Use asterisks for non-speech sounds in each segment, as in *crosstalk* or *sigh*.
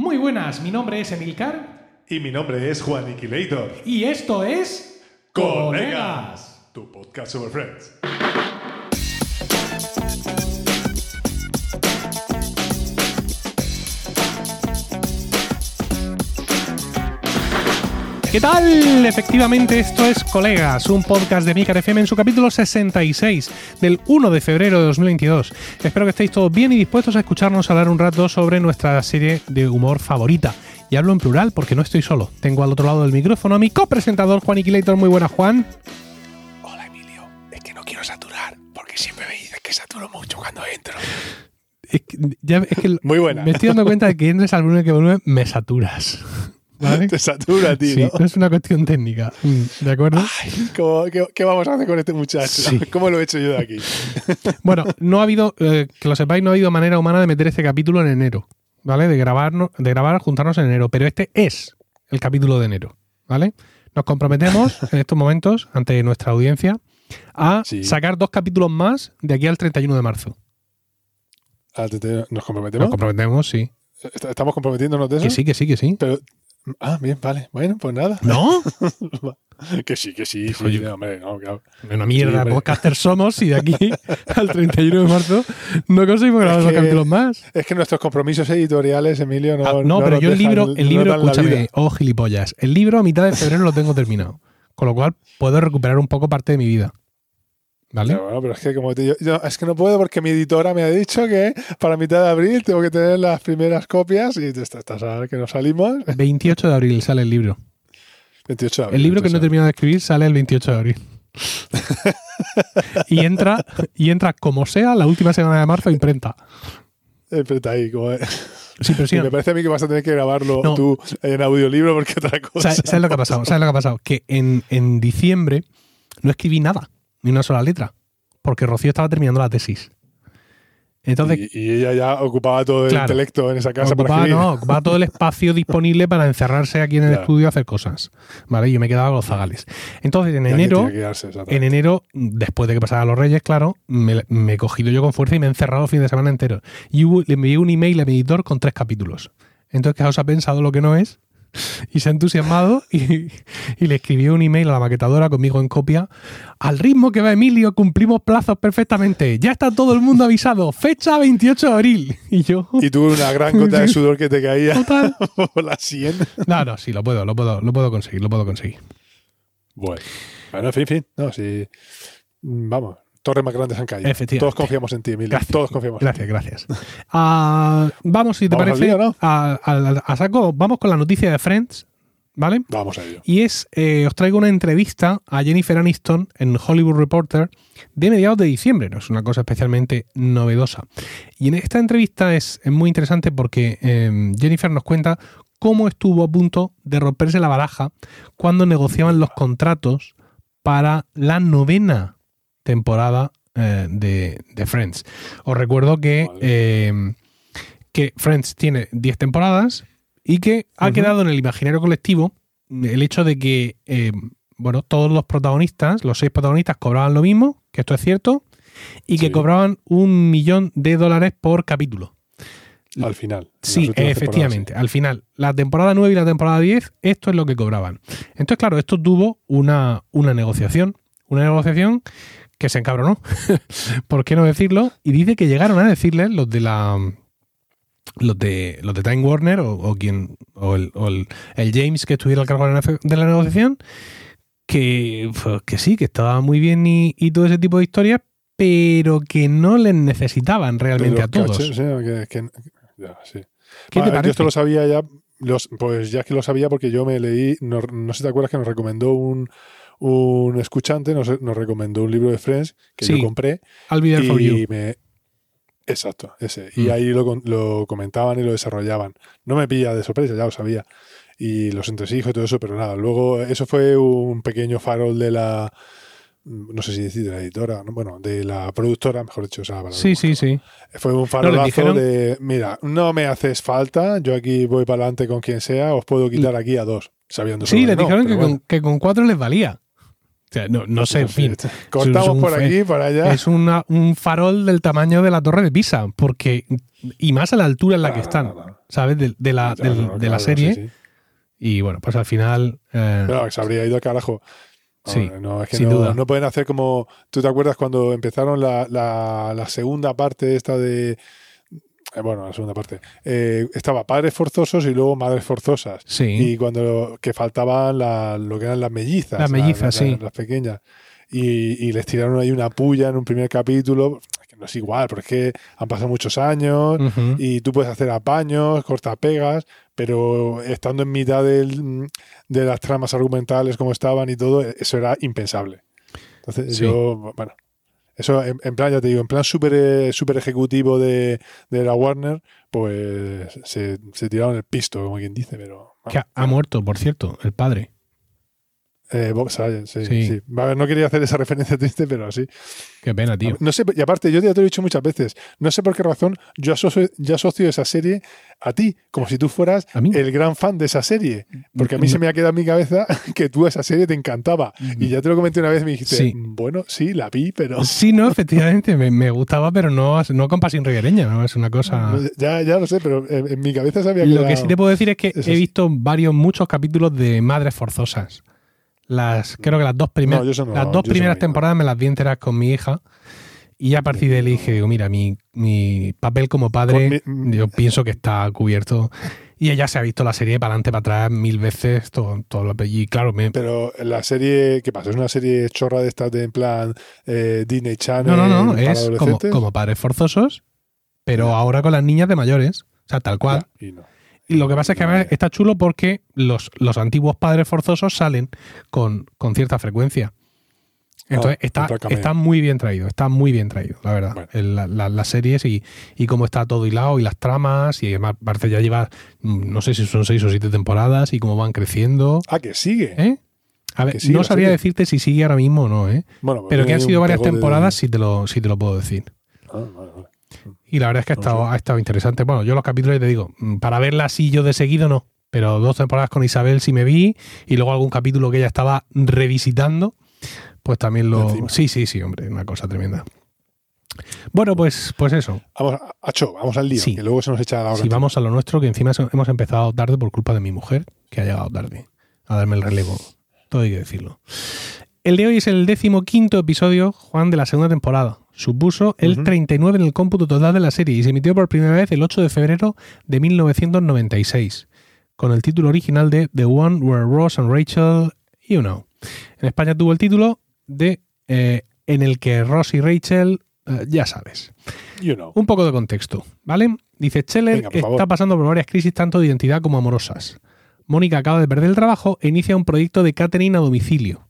Muy buenas, mi nombre es Emilcar Y mi nombre es Juan Iquilator. y esto es Colegas, tu podcast sobre Friends. ¿Qué tal? Efectivamente, esto es Colegas, un podcast de Milcar FM en su capítulo 66 del 1 de febrero de 2022. Espero que estéis todos bien y dispuestos a escucharnos hablar un rato sobre nuestra serie de humor favorita. Y hablo en plural porque no estoy solo. Tengo al otro lado del micrófono a mi copresentador Juan Iquilator. Muy buena, Juan. Hola Emilio, es que no quiero saturar, porque siempre me dices que saturo mucho cuando entro. Es que, ya- es que Muy buena. me estoy dando cuenta de que entres al volumen que volumen me saturas. ¿Vale? Te satura, tío. Sí, no es una cuestión técnica. Mm, ¿De acuerdo? ¿Cómo- qué, qué vamos a hacer con este muchacho? Sí. *laughs* ¿Cómo lo he hecho yo de aquí? *laughs* Bueno, no ha habido, eh, que lo sepáis, no ha habido manera humana de meter este capítulo en enero, ¿vale? De grabarnos, de grabar, juntarnos en enero, pero este es el capítulo de enero, ¿vale? Nos comprometemos *laughs* en estos momentos ante nuestra audiencia a Sí. sacar dos capítulos más de aquí al 31 de marzo. Ah, te- te- ¿Nos Nos comprometemos? comprometemos, sí. ¿Est- ¿Estamos comprometiéndonos de eso? Que sí, que sí, que sí. Pero, ah, bien, vale. Bueno, pues nada. ¿No? *laughs* Que sí, que sí. sí, hombre, no, claro. Una mierda Sí, de hombre. podcaster *laughs* somos y de aquí *laughs* al 31 de marzo no conseguimos grabar dos capítulos más. Es que nuestros compromisos editoriales, Emilio, no. Ah, no, pero yo el libro, el libro, escúchame, oh gilipollas, el libro a mitad de febrero lo tengo terminado. Con lo cual puedo recuperar un poco parte de mi vida. ¿Vale? Pero bueno, pero es que como te, yo, yo- es que no puedo porque mi editora me ha dicho que para mitad de abril tengo que tener las primeras copias y estás a ver que nos salimos. *laughs* 28 de abril sale el libro. 28 de abril. El libro que no he 28 de terminado de escribir sale el 28 de abril. *laughs* y entra, y entra como sea la última semana de marzo imprenta. está ahí, como- Sí, pero sí. Y me parece a mí que vas a tener que grabarlo No. tú en audiolibro porque otra cosa. ¿Sabes, sabes lo que ha pasado? ¿Sabes lo que ha pasado? Que en, en diciembre no escribí nada, ni una sola letra, porque Rocío estaba terminando la tesis. Entonces, y, y ella ya ocupaba todo el Claro. intelecto en esa casa para ocupaba, escribir. no, ocupaba todo el espacio disponible para encerrarse aquí en el Claro. estudio a hacer cosas. ¿Vale? Y yo me quedaba con los zagales. Entonces, en enero, quedarse, en enero, después de que pasaran los Reyes, claro, me, me he cogido yo con fuerza y me he encerrado el fin de semana entero. Y hubo- le envié un email a mi editor con tres capítulos. Entonces, que os ha pensado lo que no es *laughs* y se ha entusiasmado y, y le escribió un email a la maquetadora conmigo en copia. Al ritmo que va Emilio, cumplimos plazos perfectamente. Ya está todo el mundo avisado. Fecha 28 de abril. Y yo. Y tuve una gran gota de *laughs* sudor que te caía Total. *laughs* por la sien. No, no, sí, lo puedo, lo puedo, lo puedo conseguir, lo puedo conseguir. Bueno, bueno, en fin, fin. No, sí. Mm, Vamos, torres más grandes han caído. Efectivamente. Todos confiamos en ti, Emilio. Gracias. Todos confiamos Gracias, gracias. Ah, vamos, si te Vamos parece, lío, ¿no? a, a- a saco, vamos con la noticia de Friends, ¿vale? en ti. Vamos a ello. Y es, eh, os traigo una entrevista a Jennifer Aniston en Hollywood Reporter de mediados de diciembre, no es una cosa especialmente novedosa. Y en esta entrevista es, es muy interesante porque eh, Jennifer nos cuenta cómo estuvo a punto de romperse la baraja cuando negociaban los contratos para la novena temporada eh, de, de Friends. Os recuerdo que, Vale. eh, que Friends tiene 10 temporadas y que ha quedado en el imaginario colectivo el hecho de que eh, bueno, todos los protagonistas, los seis protagonistas, cobraban lo mismo, que esto es cierto, y que cobraban un millón de dólares por capítulo. Al final. Sí, efectivamente. Al final, la temporada 9 y la temporada 10, esto es lo que cobraban. Entonces, claro, esto tuvo una, una negociación. Una negociación que se encabronó. *laughs* ¿Por qué no decirlo? Y dice que llegaron a decirle los de la. Los de, los de Time Warner o, o quien o, el, o el- el James que estuviera al cargo de la, negociación que, pues, que sí, que estaba muy bien y, y todo ese tipo de historias, pero que no les necesitaban realmente a todos. caches, sí, que- que- ya, sí. ¿Qué te Yo parece? esto lo sabía ya. Los, pues ya que lo sabía porque yo me leí, no, no sé si te acuerdas que nos recomendó un, un escuchante, nos, nos recomendó un libro de Friends que Sí. yo compré I'll be there for you. y me... Exacto, ese. Y Mm. ahí lo, lo comentaban y lo desarrollaban. No me pilla de sorpresa, ya lo sabía. Y los entresijos y todo eso, pero nada. Luego, eso fue un pequeño farol de la. No sé si decir de la editora, ¿no? bueno, de la productora, mejor dicho, esa palabra Sí, sí, sí. fue un farolazo de, mira, no me haces falta, yo aquí voy para adelante con quien sea, os puedo quitar aquí a dos, sabiendo Sí, les no, dijeron pero que, bueno. con, que con cuatro les valía. Sea, no, no sé, en *laughs* fin. Cortamos es un por fe- aquí, por allá. Es una- un farol del tamaño de la torre de Pisa, porque y más a la altura en la que No, están, no, no. ¿sabes? De, de la, de la serie. sí, sí. Y bueno, pues al final. eh, Pero que se habría ido al carajo. No, Sí, no, es que sin no, duda. no pueden hacer como. ¿Tú te acuerdas cuando empezaron la, la, la segunda parte esta de. Eh, bueno, la segunda parte. Eh, estaba padres forzosos y luego madres forzosas. sí. Y cuando que faltaban la- lo que eran las mellizas. Las mellizas, sí. Las pequeñas. Y, y les tiraron ahí una puya en un primer capítulo. Que no es igual, porque es que han pasado muchos años Ujú. y tú puedes hacer apaños, cortapegas, pero estando en mitad del- de las tramas argumentales como estaban y todo, eso era impensable. Entonces Sí. yo, bueno, eso en, en plan, ya te digo, en plan súper eh, súper ejecutivo de, de la Warner, pues se, se tiraron el pisto, como quien dice, pero... Que ha, ha muerto, por cierto, el padre. Eh, Bob Saget, sí, Sí. sí. No quería hacer esa referencia triste, pero sí. Qué pena, tío. No sé, y aparte, yo ya te lo he dicho muchas veces, no sé por qué razón yo asocio, yo asocio esa serie a ti, como si tú fueras el gran fan de esa serie. Porque a mí No. se me ha quedado en mi cabeza *laughs* que tú a esa serie te encantaba. Y ya te lo comenté una vez me dijiste, Sí. bueno, sí, la vi, pero... *laughs* Sí, no, efectivamente, me, me gustaba, pero no, no con pasión reguereña, ¿no? Es una cosa. Ya, ya lo sé, pero en, en mi cabeza se había Lo que sí te puedo decir es que he visto varios, muchos capítulos de Madres Forzosas. Las, creo que las dos, primer- No, yo eso no- las dos primeras temporadas me las vi enteras con mi hija. Y a partir de ahí dije, digo, mira, mi, mi papel como padre, mi- yo pienso que está cubierto. Y ella se ha visto la serie para adelante, para atrás, mil veces. Todo, todo lo- y claro, me, Pero la serie, ¿qué pasa? ¿Es una serie chorra de estas de en plan eh, Disney Channel no, no, no, es como, como padres forzosos, pero ahora con las niñas de mayores. O sea, tal cual. Ya, y no. Y lo que pasa es que a ver, está chulo porque los, los antiguos padres forzosos salen con, con cierta frecuencia. Entonces Ah, está, el cameo. está muy bien traído, está muy bien traído, la verdad. Bueno. El- la- la- las series y, y cómo está todo hilado y las tramas y además parece ya lleva, mm, no sé si son seis o siete temporadas y cómo van creciendo. Ah, que sigue. ¿eh? A ver, Que sigue no sabría serie. decirte si sigue ahora mismo o no, ¿eh? Bueno, pero que han sido varias pegote de- temporadas sí te, lo, sí te lo puedo decir. Ah, vale, vale. Y la verdad es que ha estado, sé. ha estado interesante. Bueno, yo los capítulos, te digo, mm, para verla así yo de seguido no. Pero dos temporadas con Isabel sí me vi. Y luego algún capítulo que ella estaba revisitando. Pues también lo. Encima. Sí, sí, sí, hombre, una cosa tremenda. Bueno, pues, pues eso. Vamos, Acho, vamos al lío, Sí. que luego se nos echa la hora. Si vamos a lo nuestro, que encima hemos empezado tarde por culpa de mi mujer, que ha llegado tarde a darme el relevo. Todo hay que decirlo. El de hoy es el décimo quinto episodio, Juan, de la segunda temporada. Supuso el Ujú. 39 en el cómputo total de la serie y se emitió por primera vez el 8 de febrero de 1996, con el título original de The One Where Ross and Rachel, You Know. En España tuvo el título de eh, En el que Ross y Rachel, eh, ya sabes. You know. Un poco de contexto, ¿vale? Dice, Scheller Venga, está pasando por varias crisis tanto de identidad como amorosas. Mónica acaba de perder el trabajo e inicia un proyecto de catering a domicilio.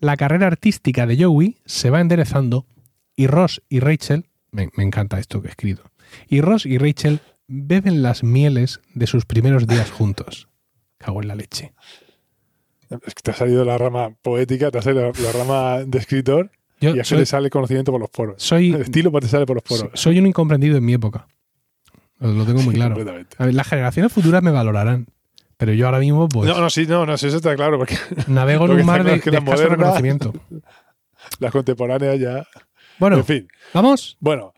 La carrera artística de Joey se va enderezando y Ross y Rachel, me, me encanta esto que he escrito, y Ross y Rachel beben las mieles de sus primeros días juntos. Cago en la leche. Es que te ha salido la rama poética, te ha salido la, la rama de escritor Yo y a soy, le sale conocimiento por los poros. soy, El estilo te sale por los poros. soy un incomprendido en mi época. Lo lo tengo muy Sí, claro. completamente. A ver, las generaciones futuras me valorarán. Pero yo ahora mismo, pues, No, no, sí, no, no, sí, eso está claro, porque navego en *laughs* un mar de, de escaso reconocimiento. *laughs* las contemporáneas ya. Bueno, En fin, ¿vamos? bueno,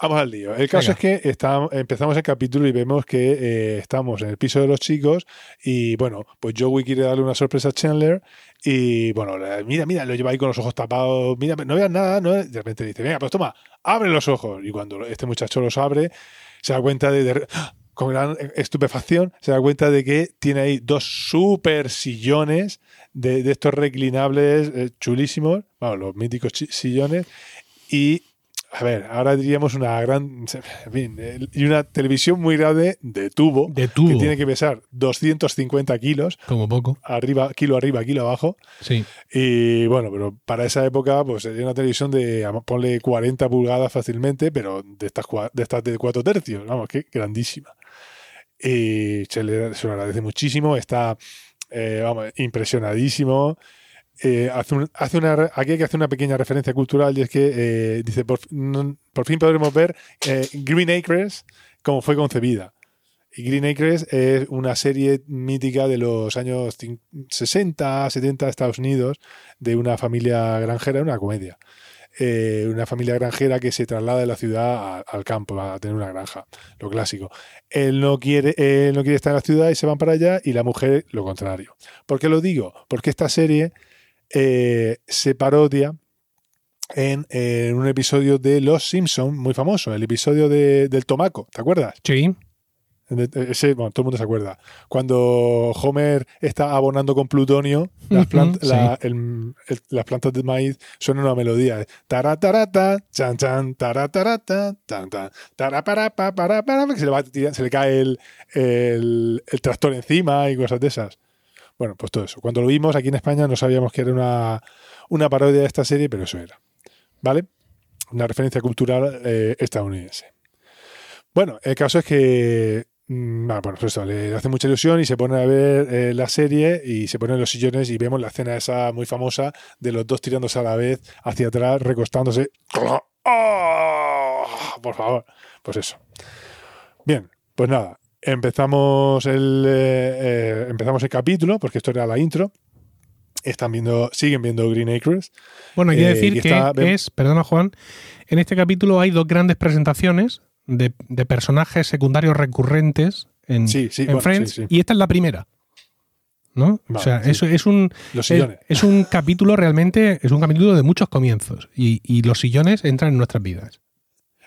vamos al lío. El caso Venga. es que está- empezamos el capítulo y vemos que eh, estamos en el piso de los chicos y bueno, pues Joey quiere darle una sorpresa a Chandler y bueno, mira, mira, lo lleva ahí con los ojos tapados, mira, no veas nada, ¿no? de repente dice, venga, pues toma, abre los ojos. Y cuando este muchacho los abre, se da cuenta de, de- *gasps* con gran estupefacción, se da cuenta de que tiene ahí dos super sillones de, de estos reclinables eh, chulísimos, bueno, los míticos sillones, y a ver, ahora diríamos una gran, en fin, y una televisión muy grande de tubo, De que tubo, tiene que pesar 250 kilos, como poco. arriba, kilo arriba, kilo abajo, Sí. y bueno, pero para esa época, pues sería una televisión de, ponle 40 pulgadas fácilmente, pero de estas, de estas de 4 tercios, vamos, que grandísima. Y se le se lo agradece muchísimo, está, eh, vamos, impresionadísimo. Eh, hace hace una, aquí hay que hacer una pequeña referencia cultural y es que eh, dice, por, fin- podremos ver eh, Green Acres como fue concebida. Y Green Acres es una serie mítica de los años cin- 60, 70 de Estados Unidos, de una familia granjera, una comedia. Una familia granjera que se traslada de la ciudad al campo a tener una granja, lo clásico. Él no quiere, él no quiere estar en la ciudad y se van para allá y la mujer lo contrario. ¿Por qué lo digo? Porque esta serie eh, se parodia en, en un episodio de Los Simpson muy famoso, el episodio de- del tomaco, ¿te acuerdas? Sí. Ese, bueno, todo el mundo se acuerda. Cuando Homer está abonando con plutonio, las, plant- sí. la- el- el- las plantas de maíz suenan una melodía. Taratarata, chan chan, taratarata, tan tan, taraparapa, para, para, que se le, va se le cae el, el- el tractor encima y cosas de esas. Bueno, pues todo eso. Cuando lo vimos aquí en España no sabíamos que era una, una parodia de esta serie, pero eso era. ¿Vale? Una referencia cultural eh, estadounidense. Bueno, el caso es que mm, ah, bueno, pues eso, le hace mucha ilusión y se pone a ver eh, la serie y se pone en los sillones y vemos la escena esa muy famosa de los dos tirándose a la vez hacia atrás, recostándose. ¡Oh! Por favor, pues eso. Bien, pues nada, empezamos el, eh, eh, empezamos el capítulo, porque esto era la intro. Están viendo, siguen viendo Green Acres. Bueno, hay que Eh, decir que está- es, perdona Juan, en este capítulo hay dos grandes presentaciones de, de personajes secundarios recurrentes en, Sí, sí, en bueno, Friends sí, sí. y esta es la primera. ¿No? o sea, sí. eso es un Los es, es un capítulo realmente, es un capítulo de muchos comienzos y, y los sillones entran en nuestras vidas.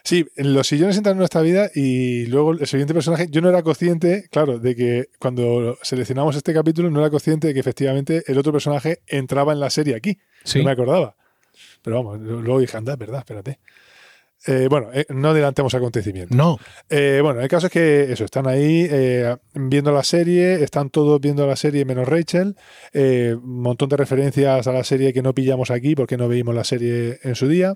Sí, los sillones entran en nuestra vida y luego el siguiente personaje, yo no era consciente, claro, de que cuando seleccionamos este capítulo no era consciente de que efectivamente el otro personaje entraba en la serie aquí. Sí. No me acordaba. Pero vamos, luego dije, anda, es verdad, espérate. Eh, bueno, eh, no adelantemos acontecimientos. No, Eh, bueno, el caso es que eso, están ahí viendo la serie, están todos viendo la serie menos Rachel, un montón de referencias a la serie que no pillamos aquí porque no veíamos la serie en su día.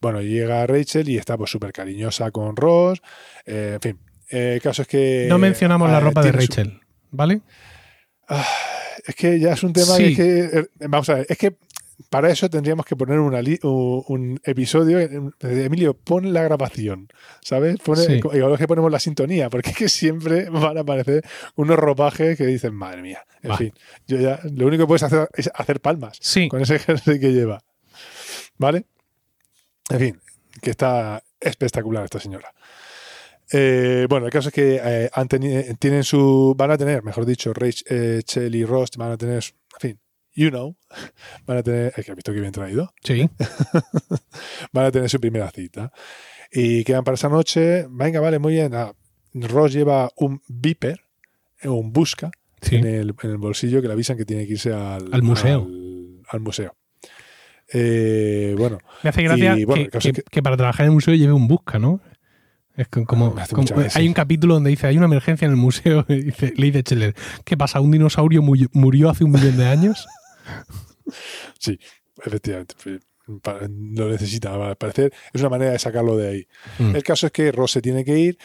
Bueno, llega Rachel y está pues súper cariñosa con Ross, en fin. El caso es que... no mencionamos la ropa de su- Rachel, ¿vale? es que ya es un tema Sí. que, es que, vamos a ver, es que para eso tendríamos que poner una un, un episodio. Emilio, pon la grabación, ¿sabes? Pone, Sí. Igual que ponemos la sintonía, porque es que siempre van a aparecer unos ropajes que dicen, madre mía. En Va. fin, yo ya, lo único que puedes hacer es hacer palmas Sí. con ese jersey que lleva. ¿Vale? En fin, que está espectacular esta señora. Eh, bueno, el caso es que eh, han tienen su. Van a tener, mejor dicho, Rachel y Ross van a tener. You know. *laughs* Van a tener. Es que has visto que bien traído. Sí. *laughs* Van a tener su primera cita. Y quedan para esa noche. Venga, vale, muy bien. Ah, Ross lleva un Viper, eh, un Busca, Sí. en, el, en el bolsillo que le avisan que tiene que irse al, Al museo. Al, al museo. Eh, bueno, Me hace gracia Y, bueno, que, para trabajar en el museo lleve un busca, ¿no? Es como, hay un capítulo donde dice hay una emergencia en el museo *laughs* y dice, le dice Scheller, ¿qué pasa? ¿Un dinosaurio murió hace un millón de años? *laughs* Sí, efectivamente. Lo necesita, al parecer. Es una manera de sacarlo de ahí. Mm. El caso es que Ross se tiene que ir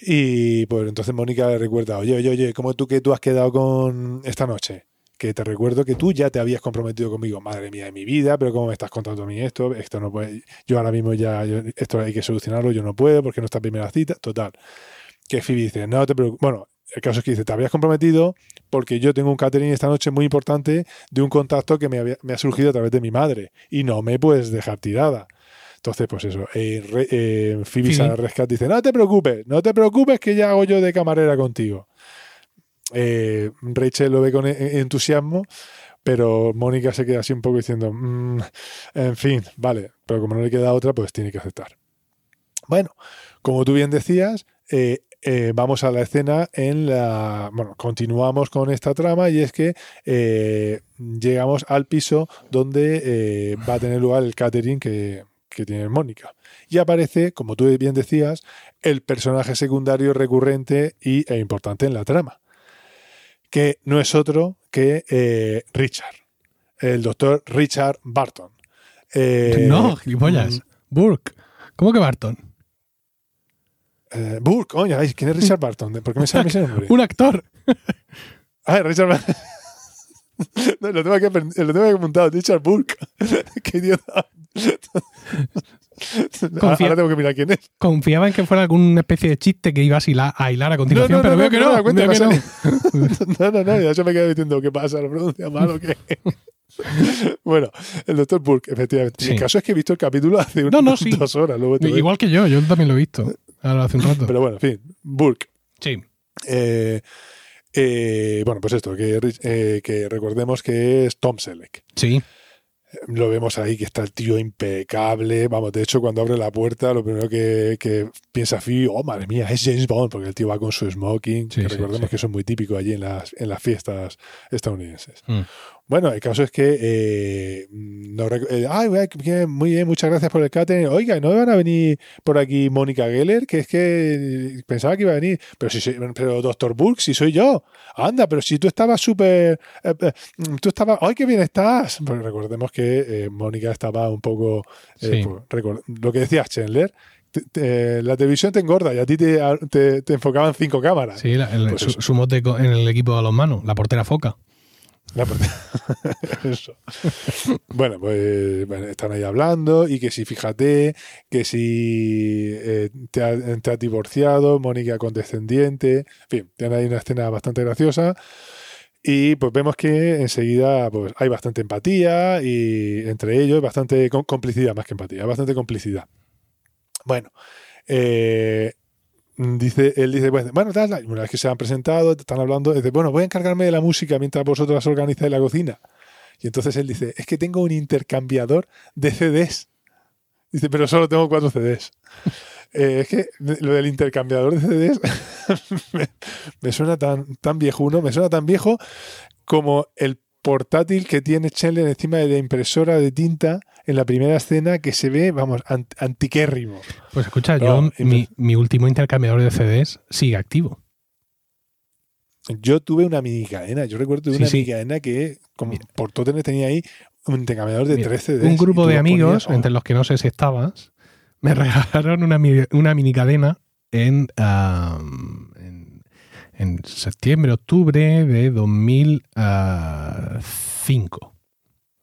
y pues entonces Mónica le recuerda, oye, oye, oye, ¿cómo tú que tú has quedado con esta noche? Que te recuerdo que tú ya te habías comprometido conmigo, madre mía de mi vida, pero ¿cómo me estás contando a mí esto? Esto no puede, yo ahora mismo ya, yo- esto hay que solucionarlo, yo no puedo porque no está primera cita, total. Que Phoebe dice, no te preocupes, bueno, el caso es que dice, te habías comprometido porque yo tengo un catering esta noche muy importante de un contacto que me, había- me ha surgido a través de mi madre y no me puedes dejar tirada. Entonces, pues eso, eh, re- eh, Phoebe Sí. al rescate dice, no te preocupes, no te preocupes que ya hago yo de camarera contigo. Eh, Rachel lo ve con e- entusiasmo, pero Mónica se queda así un poco diciendo, "Mm, en fin, vale, pero como no le queda otra, pues tiene que aceptar. Bueno, como tú bien decías, eh, eh, vamos a la escena en la... Bueno, continuamos con esta trama y es que eh, llegamos al piso donde eh, va a tener lugar el catering que, que tiene Mónica. Y aparece, como tú bien decías, el personaje secundario recurrente y, e importante en la trama, que no es otro que Richard, el doctor Richard Barton. No, gilipollas. Burke. ¿Cómo que Barton? Eh, Burke, coño, ay, ¿quién es Richard Barton? ¿Por qué me sale ese nombre? *laughs* Un actor. *laughs* Ah, Richard Barton. *laughs* No, lo tengo aquí, apren- lo tengo apuntado, Richard Burke. Qué idiota. Confía- Ahora tengo que mirar quién es. Confiaba en que fuera alguna especie de chiste que ibas a hilar a, hilar a continuación, No, no, pero no, veo no, que que no. cuenta, veo que no. No, no, ya se me queda diciendo qué pasa, lo pronuncia mal o qué. bueno, el doctor Burke, efectivamente. Sí. El caso es que he visto el capítulo hace unas sí. dos horas. luego. Igual que yo, yo también lo he visto. Ahora hace un rato. Pero bueno, en fin, Burke. sí. Eh, eh, bueno, pues esto, que, eh, que recordemos que es Tom Selleck. Sí. Lo vemos ahí que está el tío impecable. Vamos, de hecho, cuando abre la puerta, lo primero que, que piensa Phoebe, oh madre mía, es James Bond, porque el tío va con su smoking. Sí, que sí, recordemos sí. que eso es muy típico allí en las, en las fiestas estadounidenses. Mm. Bueno, el caso es que. eh, no rec- eh, ay, muy bien, muchas gracias por el catering. Oiga, ¿no van a venir por aquí Mónica Geller? Que es que pensaba que iba a venir. Pero si soy- pero doctor Burke, si soy yo. Anda, pero si tú estabas súper. eh, eh, tú estabas. ¡Ay, qué bien estás! Pues recordemos que eh, Mónica estaba un poco. eh, Sí. pues, lo que decías, Chandler. te- te- la televisión te engorda y a ti te, te- enfocaban cinco cámaras. Sí, la- el- Pues su, mote en el equipo de los manos, la portera foca. *laughs* Bueno, pues están ahí hablando y que si fíjate, que si eh, te, ha- has divorciado, Mónica condescendiente, en fin, tienen ahí una escena bastante graciosa. Y pues vemos que enseguida pues hay bastante empatía y entre ellos bastante com- complicidad más que empatía, bastante complicidad. Bueno, eh, Dice, él dice, bueno, una vez que se han presentado, están hablando, dice, bueno, voy a encargarme de la música mientras vosotras organizáis la cocina. Y entonces él dice, es que tengo un intercambiador de CDs. Dice, pero solo tengo cuatro CDs. *laughs* Eh, es que lo del intercambiador de CDs *laughs* me, me suena tan, tan viejuno, me suena tan viejo como el portátil que tiene Chandler encima de la impresora de tinta en la primera escena que se ve, vamos, ant- antiquérrimo. Pues escucha, yo, mi, mi último intercambiador de CDs sigue activo. Yo tuve una mini cadena. Yo recuerdo Sí, una sí. mini cadena que, como Mira. por todo tenía ahí un intercambiador de Mira, 13 CDs. un grupo de amigos, ponías, oh, entre los que no sé si estabas, me *laughs* regalaron una, una mini cadena en, en, en septiembre, octubre de 2005.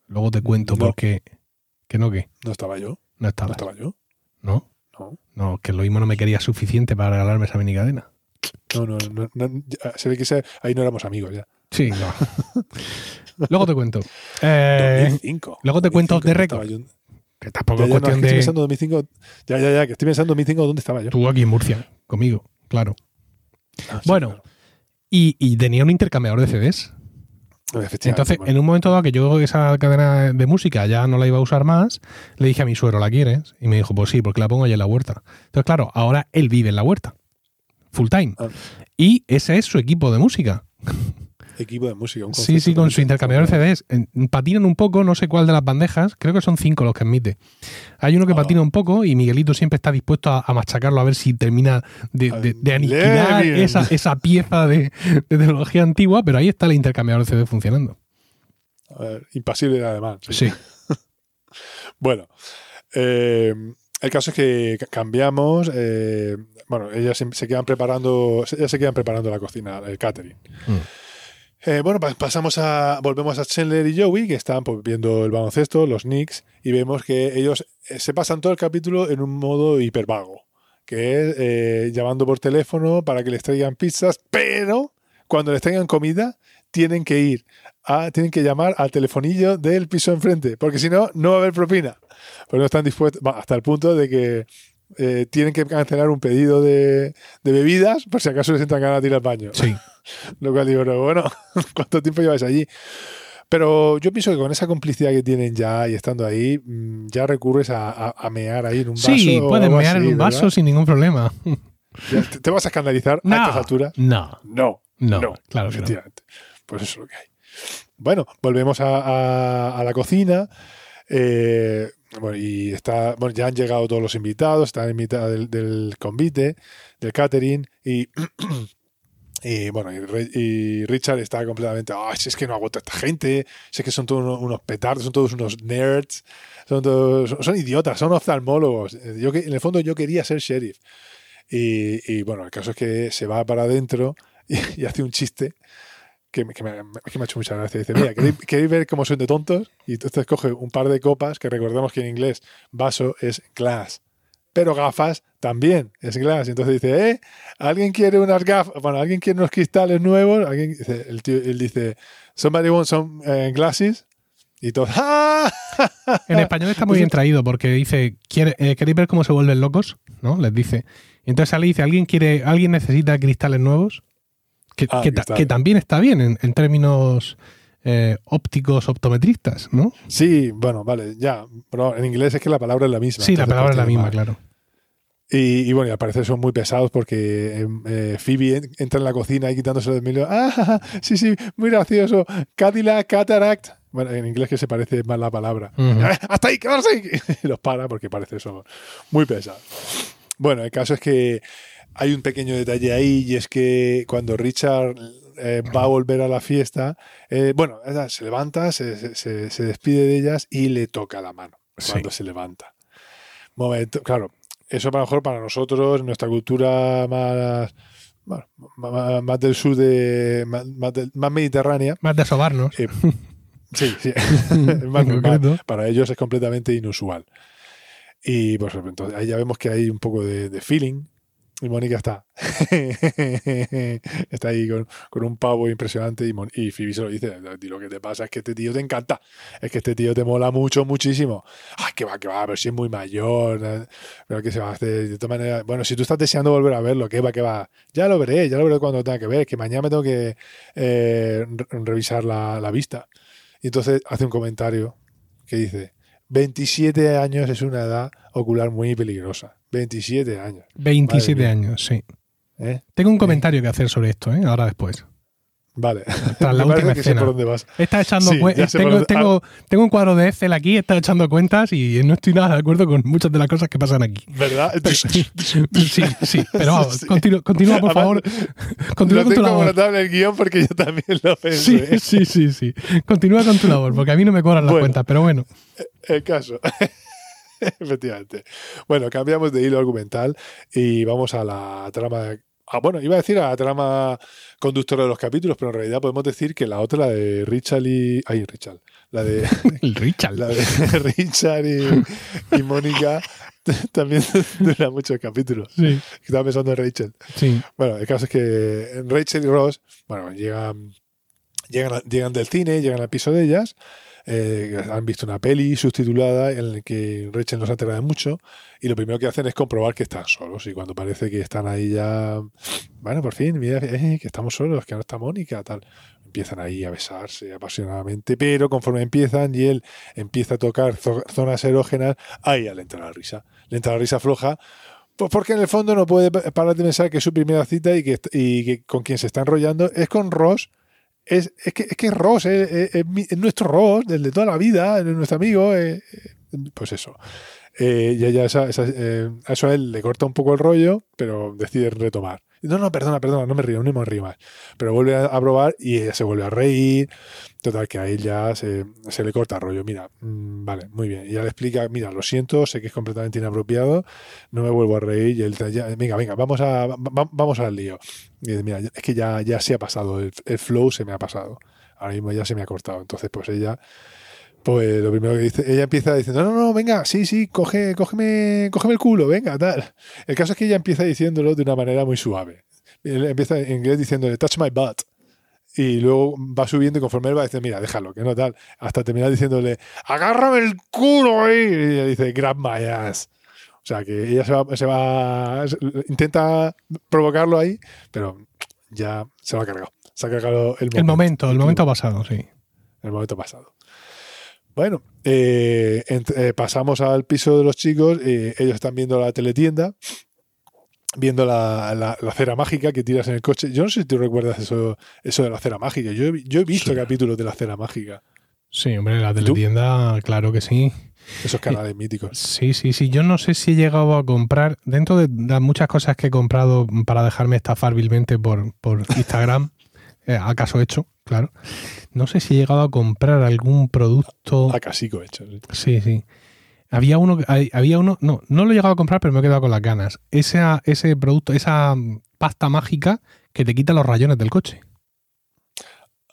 Luego te cuento No. por qué. Que no, que No estaba yo. no No estaba. estaba yo. ¿No? No. No, que lo mismo no me quería suficiente para regalarme esa mini cadena. No, no, no, no, se ve que se- ahí no éramos amigos ya. Sí, no. *laughs* Luego te cuento. Eh, 2005. luego te cuento 2005, de récord. estaba yo- que tampoco Ya, es ya, no, es cuestión que estoy pensando 2005. Ya, ya, ya, que estoy pensando 2005 dónde estaba yo. Tú aquí en Murcia, conmigo, claro. Ah, sí, Bueno, claro. Y, y tenía un intercambiador de CDs. Entonces, bueno. en un momento dado que yo esa cadena de música ya no la iba a usar más, le dije a mi suegro, ¿la quieres? Y me dijo, pues sí, porque la pongo allá en la huerta. Entonces, claro, ahora él vive en la huerta. Full time. Ah. Y ese es su equipo de música. *laughs* equipo de música. un Sí, sí, con su intercambiador de CDs. Patinan un poco, no sé cuál de las bandejas, creo que son cinco los que admite. Hay uno que Ah. patina un poco y Miguelito siempre está dispuesto a, a machacarlo a ver si termina de, de- de aniquilar esa, esa pieza de, de tecnología antigua, pero ahí está el intercambiador de CDs funcionando. A ver, impasible además. sí. Sí. *laughs* Bueno, eh, el caso es que ca- cambiamos. eh, bueno, ellas se, se quedan preparando, ellas se quedan preparando la cocina, el catering. Mm. Eh, bueno, pa- pasamos a, volvemos a Chandler y Joey, que están pues, viendo el baloncesto, los Knicks, y vemos que ellos eh, se pasan todo el capítulo en un modo hipervago, que es eh, llamando por teléfono para que les traigan pizzas, pero cuando les traigan comida tienen que ir, a, tienen que llamar al telefonillo del piso enfrente, porque si no, no va a haber propina. Pero no están dispuestos, hasta el punto de que eh, tienen que cancelar un pedido de, de bebidas por si acaso les entran ganas de ir al baño. Sí. *laughs* *laughs* Lo cual digo, pero bueno, *laughs* ¿cuánto tiempo lleváis allí? Pero yo pienso que con esa complicidad que tienen ya y estando ahí, mm, ya recurres a, a- a mear ahí en un vaso. Sí, algo mear en así, un vaso ¿verdad? sin ningún problema. Ya, ¿Te, te vas a escandalizar a estas alturas? No, No, no, no, claro que no. efectivamente. Pues eso es lo que hay. Bueno, volvemos a, a- a la cocina. eh, bueno, y está, bueno, ya han llegado todos los invitados, están en mitad del, del convite, del catering, y, *clears throat* y bueno, y, Richard está completamente, "Ay, si es que no aguanto a esta gente, si es que son todos unos, petardos, son todos unos nerds, son todos, son, idiotas, son oftalmólogos. Yo en el fondo yo quería ser sheriff. Y, y, bueno, el caso es que se va para adentro y, *laughs* y hace un chiste que, me- que me, que me ha hecho mucha gracia. Dice, mira, ¿queréis, *coughs* queréis ver cómo son de tontos? Y entonces coge un par de copas, que recordemos que en inglés vaso es glass, pero gafas también es glass. Y entonces dice, ¿eh? ¿Alguien quiere unas gafas? Bueno, ¿alguien quiere unos cristales nuevos? ¿Alguien? El tío, él dice, somebody wants some eh, glasses? Y todos, *laughs* ¡ah! En español está muy bien traído porque dice, ¿quiere- eh, ¿queréis ver cómo se vuelven locos? ¿No? Les dice. Y entonces sale y dice, ¿alguien quiere, alguien necesita cristales nuevos? Que, Ah, que que también está bien en, en términos eh, ópticos optometristas, ¿no? Sí, bueno, vale, ya. Pero en inglés es que la palabra es la misma. Sí, la palabra es la misma, mal. claro. Y, y bueno, y al parecer son muy pesados porque em, eh, Phoebe en- entra en la cocina y quitándose de Emilio. ¡Ah! Sí, sí, muy gracioso. Cadillac, Cataract. Bueno, en inglés que se parece más la palabra. Ujú. ¡Hasta ahí, quedarse ahí! Y los para porque parece eso muy pesado. Bueno, el caso es que hay un pequeño detalle ahí y es que cuando Richard eh, va a volver a la fiesta, eh, bueno, se levanta, se, se- se- se despide de ellas y le toca la mano Sí. cuando se levanta. Momento, claro, eso a lo mejor para nosotros, nuestra cultura más, bueno, más, más del sur, de, más, más del- más mediterránea, Más de sobarnos. eh, sí, sí, *laughs* más normal. Para ellos es completamente inusual. Y pues entonces ahí ya vemos que hay un poco de, de feeling. Y Mónica está. *laughs* está ahí con, un pavo impresionante. Y, Mon- y Phoebe se lo dice: "Di lo que te pasa es que este tío te encanta. Es que este tío te mola mucho, muchísimo. Ay, que va, que va, pero si es muy mayor. eh, Pero que se va a hacer. De todas maneras, bueno, si tú estás deseando volver a verlo, que va, que va. Ya lo veré, ya lo veré cuando tenga que ver. Que mañana me tengo que eh, re- revisar la, la vista. Y entonces hace un comentario que dice: 27 años es una edad ocular muy peligrosa. 27 años. 27 Madre años, sí. ¿eh? Tengo un comentario que hacer sobre esto, ¿eh? ahora después. Vale. Tras la *laughs* última que sé escena. por dónde vas. Está echando Sí, sé por tengo, dónde- tengo, tengo un cuadro de Excel aquí, está echando cuentas y no estoy nada de acuerdo con muchas de las cosas que pasan aquí. ¿Verdad? *laughs* Sí, sí, pero vamos, Sí. continúa, continúa, por Además, favor. Continúa Lo con tu tengo labor. en el guion porque yo también lo Sí, pensé. sí, sí, sí. Continúa con tu labor, porque a mí no me cobran las Bueno. cuentas, pero bueno. El caso. *laughs* Efectivamente. Bueno, cambiamos de hilo argumental y vamos a la trama. Ah, bueno, iba a decir a la trama conductora de los capítulos, pero en realidad podemos decir que la otra, la de Richard y. Ay, Richard. La de, *laughs* El Richard. la de *laughs* Richard y, y Mónica *laughs* también dura muchos capítulos. Sí, Estaba pensando en Rachel. sí. Bueno, el caso es que Rachel y Ross, bueno, llegan, llegan, llegan del cine, llegan al piso de ellas, eh, han visto una peli subtitulada en la que Rachel no se entera de mucho y lo primero que hacen es comprobar que están solos y cuando parece que están ahí ya, bueno, por fin, mira, eh, que estamos solos, que no está Mónica, tal. Empiezan ahí a besarse apasionadamente, pero conforme empiezan y él empieza a tocar zo- zonas erógenas, ahí ya le entra la risa. Le entra la risa floja, pues porque en el fondo no puede parar de pensar que es su primera cita y que, y que con quien se está enrollando es con Ross. Es, es, que, es que Ross es, es- es es nuestro Ross, el de toda la vida, es nuestro amigo. eh, eh, pues eso. Eh, y ella esa- esa- eh, a eso a él le corta un poco el rollo, pero decide retomar. No, no, perdona, perdona, no me río, no me río más. Pero vuelve a, probar y ella se vuelve a reír. Total, que a él ya se, le corta el rollo. Mira, mm, vale, muy bien. Y ya le explica, mira, lo siento, sé que es completamente inapropiado, no me vuelvo a reír. Y él, ya, venga, venga, vamos, a, va- va- vamos al lío. Y dice, mira, es que ya, ya se ha pasado, el, el flow se me ha pasado. Ahora mismo ya se me ha cortado. Entonces, pues ella, pues lo primero que dice, ella empieza diciendo, no, no, no, venga, sí, sí, coge, cógeme, cógeme el culo, venga, tal. El caso es que ella empieza diciéndolo de una manera muy suave. Él empieza en inglés diciéndole, touch my butt. Y luego va subiendo y conforme él va diciendo, mira, déjalo, que no tal. Hasta terminar diciéndole, agárrame el culo ahí. Y ella dice, grab my ass. O sea, que ella se va, se va, intenta provocarlo ahí, pero ya se lo ha cargado. Se ha cargado el momento. El momento, el momento pasado, sí. El momento pasado. Bueno, eh, eh, pasamos al piso de los chicos. eh, ellos están viendo la teletienda, viendo la, la- la cera mágica que tiras en el coche. Yo no sé si tú recuerdas eso, eso de la cera mágica. Yo, yo he visto Sí. capítulos de la cera mágica, Sí, hombre, la tú? teletienda, claro que sí. esos canales míticos. Sí, sí, sí. Yo no sé si he llegado a comprar, dentro de las muchas cosas que he comprado para dejarme estafar vilmente por, por Instagram, *laughs* eh, acaso hecho, claro. No sé si he llegado a comprar algún producto. A casico hecho. sí. Sí, sí. Había uno, había uno, no, no lo he llegado a comprar, pero me he quedado con las ganas. Esa, ese producto, esa pasta mágica que te quita los rayones del coche.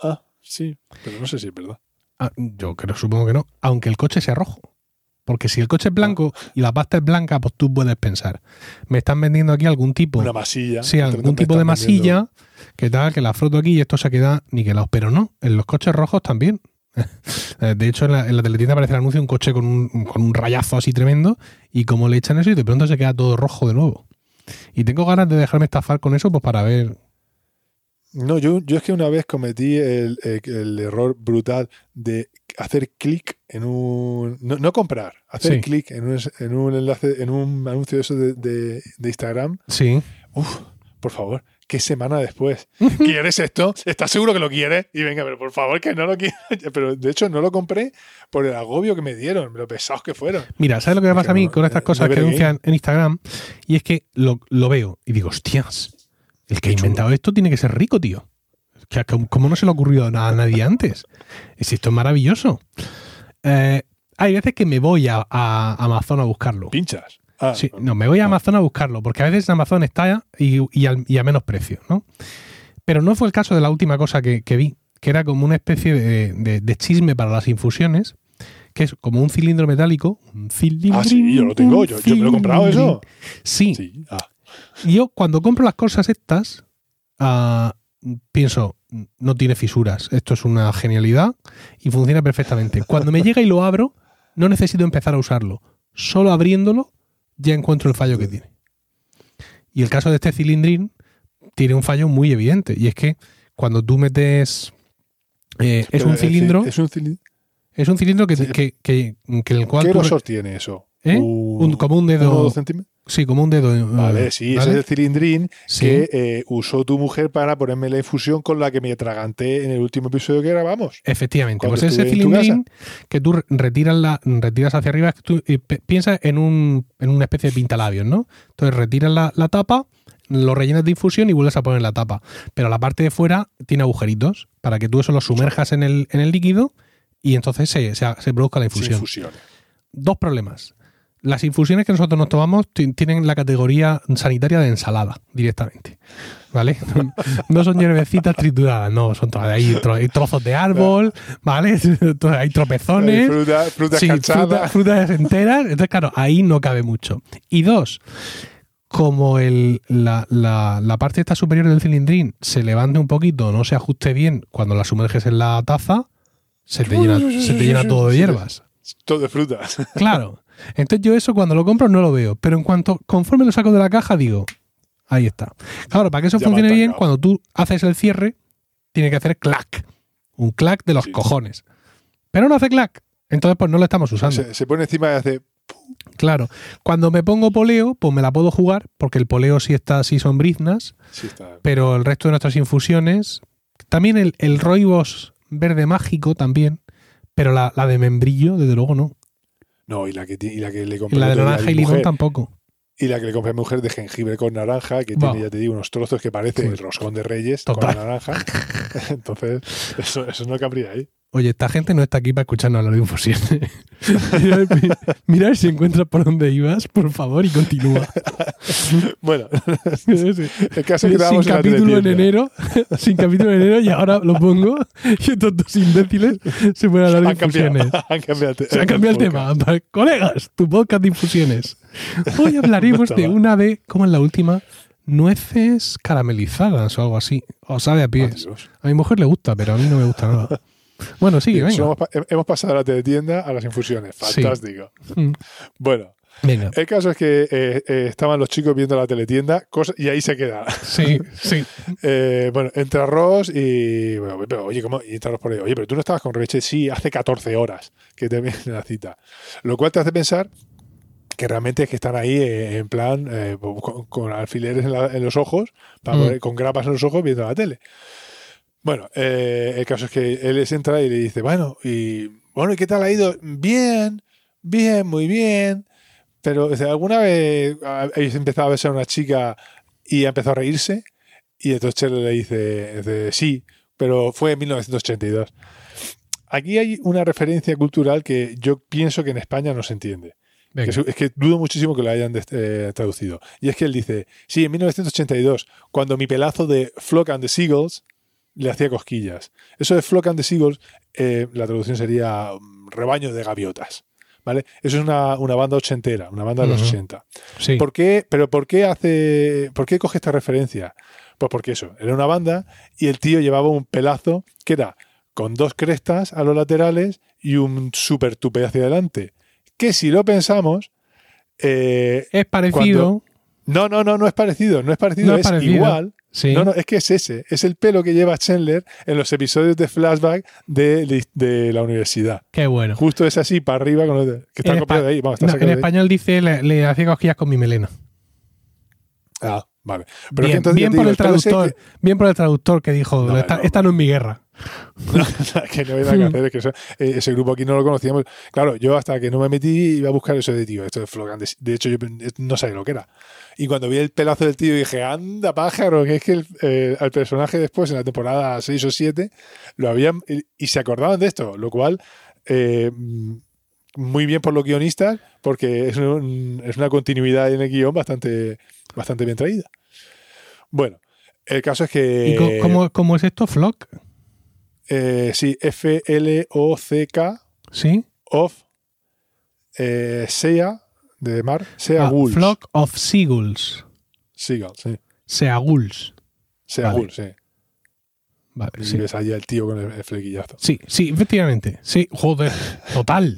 Ah, sí, pero no sé si es verdad. Ah, yo creo, supongo que no, aunque el coche sea rojo. Porque si el coche es blanco y la pasta es blanca, pues tú puedes pensar, me están vendiendo aquí algún tipo, Una masilla. sí, algún tipo de están vendiendo- masilla, que tal, que la froto aquí y esto se queda niquelado. Pero no, en los coches rojos también. *laughs* De hecho, en la, en la teletienda aparece el anuncio de un coche con un, con un rayazo así tremendo y como le echan eso y de pronto se queda todo rojo de nuevo. Y tengo ganas de dejarme estafar con eso pues para ver. No, yo, yo es que una vez cometí el, el- el error brutal de hacer clic en un. No, no comprar, hacer Sí. clic en un, en un enlace, en un anuncio de eso de, de- de Instagram. Sí. Uf, por favor, ¿qué semana después? *laughs* ¿Quieres esto? ¿Estás seguro que lo quieres? Y venga, pero por favor, que no lo quiero. *laughs* Pero de hecho, no lo compré por el agobio que me dieron, lo pesados que fueron. Mira, ¿sabes lo que me pasa a mí no- con estas eh, cosas que anuncian en Instagram? Y es que lo, lo veo y digo, hostias, el que ha inventado esto tiene que ser rico, tío. ¿Cómo no se le ha ocurrido a nadie antes? Es esto es maravilloso. Eh, hay veces que me voy a, a Amazon a buscarlo. Pinchas. Ah, Sí, no, me voy a Amazon a buscarlo, porque a veces Amazon está y, y al- y a menos precio, ¿no? Pero no fue el caso de la última cosa que, que vi, que era como una especie de, de- de chisme para las infusiones, que es como un cilindro metálico. Un cilindro. Ah, sí, yo lo tengo, yo, yo me lo he comprado eso. Sí, Sí. Ah, yo cuando compro las cosas estas, ah, pienso, no tiene fisuras, esto es una genialidad y funciona perfectamente. Cuando me llega y lo abro, no necesito empezar a usarlo. Solo abriéndolo ya encuentro el fallo que tiene. Y el caso de este cilindrín tiene un fallo muy evidente y es que cuando tú metes... eh, es un cilindro, Es un cilindro. es un cilindro que, Sí. que, que- que el cual ¿Qué grosor tiene eso? ¿Eh? Un- como un dedo, dos centímetros. Sí, como un dedo. eh, Vale, sí, ese es el cilindrín Sí. que eh, usó tu mujer para ponerme la infusión con la que me atraganté en el último episodio que grabamos. Efectivamente, pues ese cilindrín que tú re- retiras, la, retiras hacia arriba, tú eh, piensas en, un, en una especie de pintalabios, ¿no? Entonces retiras la, la tapa, lo rellenas de infusión y vuelves a poner la tapa. Pero la parte de fuera tiene agujeritos para que tú eso lo sumerjas en el, en el líquido y entonces se, se, se produzca la infusión. Dos problemas. Las infusiones que nosotros nos tomamos ti- tienen la categoría sanitaria de ensalada directamente. ¿Vale? *laughs* No son hierbecitas trituradas, no, son hay, tro- hay trozos de árbol, ¿vale? *laughs* Hay Hay tropezones. fruta, frutas Sí, cachadas. fruta- frutas enteras. Entonces, claro, ahí no cabe mucho. Y dos, como el, la, la- la parte esta superior del cilindrín se levante un poquito, no se ajuste bien cuando la sumerges en la taza, se te llena, se te llena todo de hierbas. Todo de frutas. Claro. Entonces yo eso cuando lo compro no lo veo. Pero en cuanto, conforme lo saco de la caja, digo, ahí está. Claro, para que eso Ya funcione bien, cuando tú haces el cierre, tiene que hacer clac. Un clac de los Sí. cojones. Pero no hace clac. Entonces, pues no lo estamos usando. Se, se pone encima y hace. Claro. Cuando me pongo poleo, pues me la puedo jugar, porque el poleo sí está así son briznas, Sí, está. pero el resto de nuestras infusiones, también el, el roibos verde mágico también, pero la, la de membrillo, desde luego no. No, y la que, y la que le Y compré la de naranja y limón mujer, tampoco. Y la que le compré a mi mujer de jengibre con naranja, que Wow. tiene, ya te digo, unos trozos que parece Sí. el roscón de Reyes Total. con naranja. *laughs* Entonces, eso, eso no cabría ahí. Oye, esta gente no está aquí para escucharnos hablar de infusiones. *laughs* mira, mira si encuentras por dónde ibas, por favor, y continúa. *laughs* Bueno, *laughs* Sí. el caso es que sin capítulo en enero, sin capítulo en enero, y ahora lo pongo, y estos dos imbéciles se pueden hablar de infusiones. han cambiado Se ha cambiado el tema. Colegas, tu podcast de infusiones. Hoy hablaremos No de una de, ¿cómo es la última? Nueces caramelizadas o algo así. O sabe a pies. Adiós. A mi mujer le gusta, pero a mí no me gusta nada. Bueno, sí, venga. hemos, pa- hemos pasado de la teletienda a las infusiones. Sí. Fantástico. Mm, *laughs* Bueno, Venga. el caso es que eh, eh, estaban los chicos viendo la teletienda cosa- y ahí se queda. *laughs* Sí, sí. Eh, bueno, entra Ross y. Bueno, pero, oye, ¿cómo? Y entra Ross por ahí. Oye, pero tú no estabas con Rebeche. Sí, hace 14 horas que te viene la cita. Lo cual te hace pensar que realmente es que están ahí eh, en plan eh, con, con alfileres en, la- en los ojos, para Mm. poder- con grapas en los ojos viendo la tele. Bueno, eh, el caso es que él les entra y le dice, bueno, y bueno, ¿y qué tal ha ido? Bien, bien, muy bien. Pero o sea, ¿alguna vez habéis empezado a besar a una chica y ha empezado a reírse? Y entonces Chelo le dice, dice, sí, pero fue en 1982. Aquí hay una referencia cultural que yo pienso que en España no se entiende. Que es, es que dudo muchísimo que lo hayan eh, traducido. Y es que él dice, sí, en 1982, cuando mi pelazo de Flock and the Seagulls le hacía cosquillas. Eso de Flock and the Seagulls, eh, la traducción sería mm, rebaño de gaviotas. ¿Vale? Eso es una, una banda ochentera, una banda de los Ujú. 80. Sí. ¿Por qué? ¿Pero por qué hace. ¿Por qué coge esta referencia? Pues porque eso, era una banda y el tío llevaba un pelazo que era con dos crestas a los laterales y un super tupe hacia adelante. Que si lo pensamos. eh, es parecido. no, no, no, no es parecido, no es parecido, No es es, parecido. igual. Sí. No, no, es que es ese, es el pelo que lleva Chandler en los episodios de flashback de, de la universidad. Qué bueno. Justo es así, para arriba, con lo de- que está En copiado de ahí. Vamos, no, en ahí. español dice le, le hacía cosquillas con mi melena. Ah, vale. Pero que bien entonces bien por digo, el traductor. Bien por el traductor que dijo, No, esta, no. esta no es mi guerra. *laughs* que no hay nada que *laughs* hacer, es que eso- eh, ese grupo aquí no lo conocíamos. Claro, yo hasta que no me metí iba a buscar eso de tío, esto de Flogan. De, hecho, yo no sabía lo que era. Y cuando vi el pelazo del tío dije, anda pájaro, que es que el, eh, al personaje después, en la temporada 6 o 7, lo habían. Y, se acordaban de esto, lo cual. eh, muy bien por los guionistas, porque es, un- es una continuidad en el guion bastante, bastante bien traída. Bueno, el caso es que. ¿Y co- cómo, cómo es esto? ¿Flock? Eh, sí, F-L-O-C-K, ¿Sí? of eh, Sea, de mar, Sea Ah, Gulls. Flock of Seagulls. Seagulls, sí. Seagulls. Sea Vale. Gulls, sí. Vale, Y sí. ves allí al tío con el, el flequillazo. Sí, sí, efectivamente. Sí, joder. Total.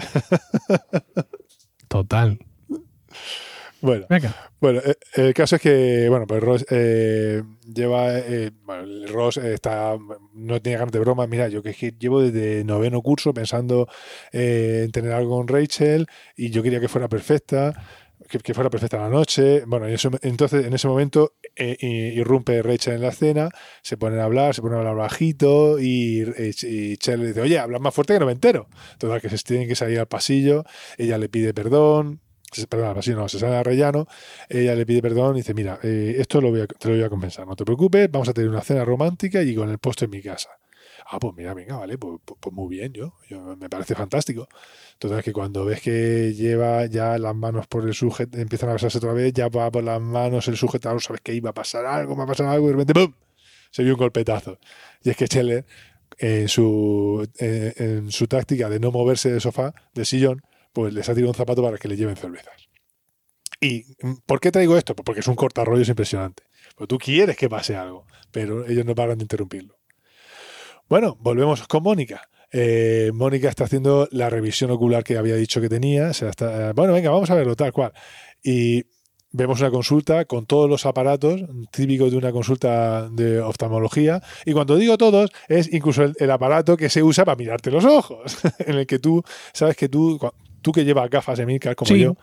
*laughs* Total. Bueno, Venga. bueno eh, el caso es que, bueno, pues Ross eh, lleva, eh, bueno, Ross está, no tiene ganas de broma. Mira, yo que, es que llevo desde noveno curso pensando eh, en tener algo con Rachel y yo quería que fuera perfecta, que, que fuera perfecta la noche. Bueno, y eso- entonces en ese momento eh, irrumpe Rachel en la escena, se ponen a hablar, se ponen a hablar bajito y, y, le dice, oye, habla más fuerte que no me entero. Total, que se tienen que salir al pasillo, ella le pide perdón. Perdón, pasillo no, se sale a rellano, ella le pide perdón y dice, mira, eh, esto lo voy a- te lo voy a compensar, no te preocupes, vamos a tener una cena romántica y con el postre en mi casa. Ah, pues mira, venga, vale, pues, pues- pues muy bien, yo, me parece fantástico. Total, que cuando ves que lleva ya las manos por el sujeto, empiezan a besarse otra vez, ya va por las manos el sujetador, sabes que iba a pasar algo, va a pasar algo, y de repente ¡pum! se vio un golpetazo. Y es que Scheller, en su, eh, su táctica de no moverse del sofá, del sillón, pues les ha tirado un zapato para que le lleven cervezas. ¿Y mm, por qué traigo esto? Pues porque es un cortarrollos impresionante. Pues tú quieres que pase algo, pero ellos no paran de interrumpirlo. Bueno, volvemos con Mónica. Eh, Mónica está haciendo la revisión ocular que había dicho que tenía. Está- bueno, venga, vamos a verlo tal cual. Y vemos una consulta con todos los aparatos típicos de una consulta de oftalmología. Y cuando digo todos, es incluso el, aparato que se usa para mirarte los ojos, *laughs* en el que tú sabes que tú, tú que llevas gafas de Milcar como Sí. yo,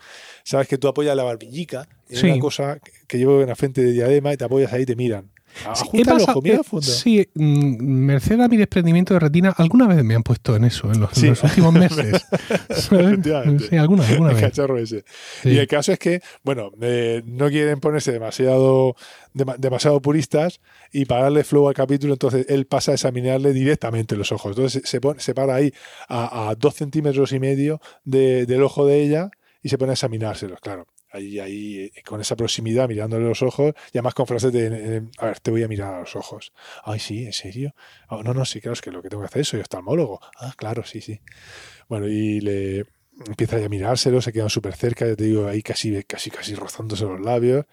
sabes que tú apoyas la barbillica en Sí. una cosa que- que llevo en la frente de diadema y te apoyas ahí y te miran. Sí, Ajusta he el pasado- ojo, mira eh, fondo. sí, mm, merced a mi desprendimiento de retina, alguna vez me han puesto en eso, en los, en Sí. los últimos *laughs* meses. Sí, alguna, alguna el vez. cacharro ese. Sí. Y el caso es que, bueno, eh, no quieren ponerse demasiado, dema- demasiado puristas y para darle flow al capítulo, entonces él pasa a examinarle directamente los ojos. Entonces se, pone, se para ahí a, a dos centímetros y medio de- del ojo de ella y se pone a examinárselos, claro. Ahí, ahí, eh, con esa proximidad, mirándole los ojos, y además con frases de, eh, a ver, te voy a mirar a los ojos. Ay, sí, ¿en serio? "Ah, no, no, sí, claro, es que lo que tengo que hacer es soy oftalmólogo. Ah, claro, sí, sí. Bueno, y le empieza ya a mirárselo, se quedan súper cerca, ya te digo, ahí casi, casi, casi rozándose los labios.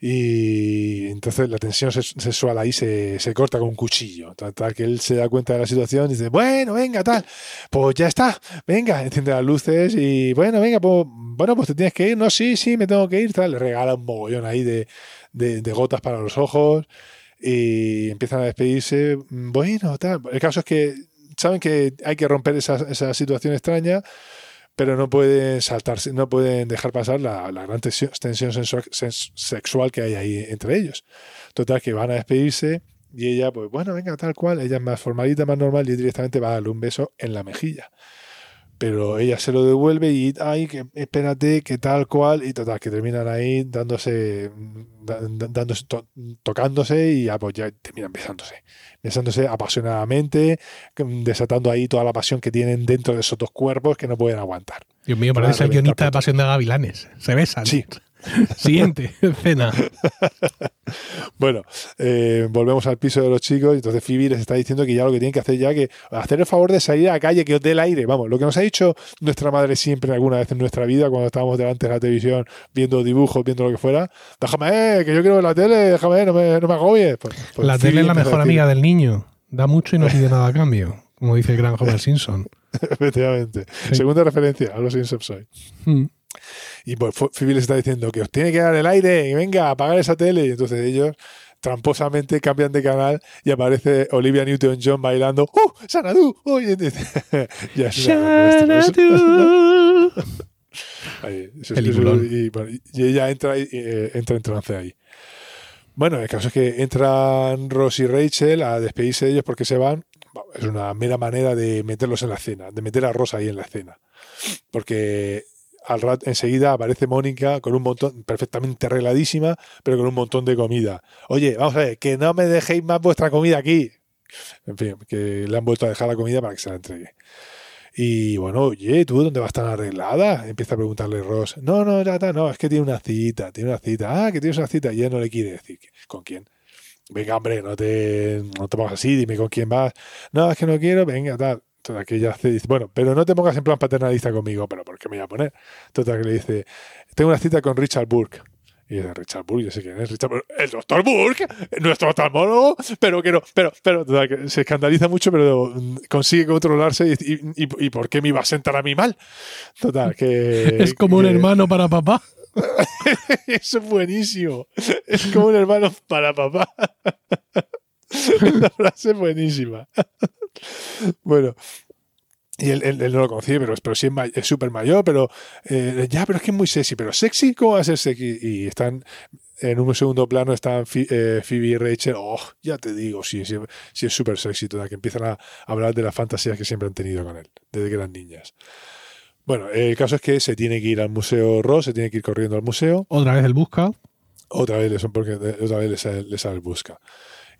Y entonces la tensión sexual ahí se, se corta con un cuchillo. Tal, que él se da cuenta de la situación y dice, bueno, venga, tal, pues ya está, venga, *laughs* enciende las luces y bueno, venga, pues, bueno, pues te tienes que ir, no, sí, sí, me tengo que ir, tal, le regala un mogollón ahí de, de- de gotas para los ojos y empiezan a despedirse, bueno, tal. El caso es que saben que hay que romper esa, esa situación extraña, pero no pueden saltarse, no pueden dejar pasar la, la gran tensión, tensión sexual que hay ahí entre ellos. Total, que van a despedirse y ella, pues bueno, venga, tal cual, ella es más formalita, más normal y directamente va a darle un beso en la mejilla. Pero ella se lo devuelve y, ay, que espérate, que tal cual, y total, que terminan ahí dándose, da- dándose to- tocándose y ah, pues ya terminan besándose. Besándose apasionadamente, mm, desatando ahí toda la pasión que tienen dentro de esos dos cuerpos que no pueden aguantar. Dios mío, parece el guionista de Pasión de Gavilanes. Se besan. Sí, *laughs* Siguiente *laughs* escena. *laughs* Bueno, eh, volvemos al piso de los chicos y entonces Phoebe les está diciendo que ya lo que tienen que hacer ya que hacer el favor de salir a la calle, que os dé el aire. Vamos, lo que nos ha dicho nuestra madre siempre alguna vez en nuestra vida cuando estábamos delante de la televisión viendo dibujos, viendo lo que fuera. Déjame, eh, que yo quiero ver la tele, déjame, no me, no me agobies. Pues- pues la Phoebe tele es la mejor amiga del niño. Da mucho y no pide nada a cambio, como dice el gran Homer Simpson. Efectivamente. Sí. Segunda referencia a los Simpsons hoy. Mm. Y pues Phoebe les está diciendo que os tiene que dar el aire, y venga, apagar esa tele. Y entonces ellos tramposamente cambian de canal y aparece Olivia Newton-John bailando ¡Uh! ¡Sanadu! ¡Oh! *laughs* Ya. *laughs* Ahí, eso- eso- y, ella entra, y, eh, entra en trance ahí. Bueno, el caso es que entran Ross y Rachel a despedirse de ellos porque se van. Es una mera manera de meterlos en la escena, de meter a Ross ahí en la escena. Porque al rato enseguida aparece Mónica con un montón, perfectamente arregladísima, pero con un montón de comida. Oye, vamos a ver, que no me dejéis más vuestra comida aquí. En fin, que le han vuelto a dejar la comida para que se la entregue. Y bueno, oye, ¿tú dónde vas tan arreglada? Empieza a preguntarle Ross. No, no, está, no, es que tiene una cita, tiene una cita. Ah, que tienes una cita. Y ella no le quiere decir. ¿Con quién? Venga, hombre, no te, no te pongas así, dime con quién vas. No, es que no quiero, venga, tal. Total, que ella hace, dice, bueno, pero no te pongas en plan paternalista conmigo, pero ¿por qué me voy a poner? Total, que le dice, tengo una cita con Richard Burke. Y dice, Richard Burke, yo sé quién es, Richard Burke. El doctor Burke, nuestro oftalmólogo, pero que no, pero, pero, total, que se escandaliza mucho, pero consigue controlarse y, y, y- y ¿por qué me iba a sentar a mí mal? Total, que... *laughs* Es como un hermano para papá. *laughs* Eso es buenísimo. Es como un hermano para papá. *laughs* La frase es buenísima. *laughs* Bueno. Y él, él- él no lo conocía, pero, pero sí es súper mayor, pero eh, ya, pero es que es muy sexy. Pero sexy, ¿cómo va a ser sexy? Y están en un segundo plano, están eh, Phoebe y Rachel. Oh, ya te digo, sí, sí, sí es súper sexy toda, que empiezan a hablar de las fantasías que siempre han tenido con él, desde que eran niñas. Bueno, el caso es que se tiene que ir al museo Ross, se tiene que ir corriendo al museo. Otra vez el busca. Otra vez, les- porque otra vez les les sale el busca.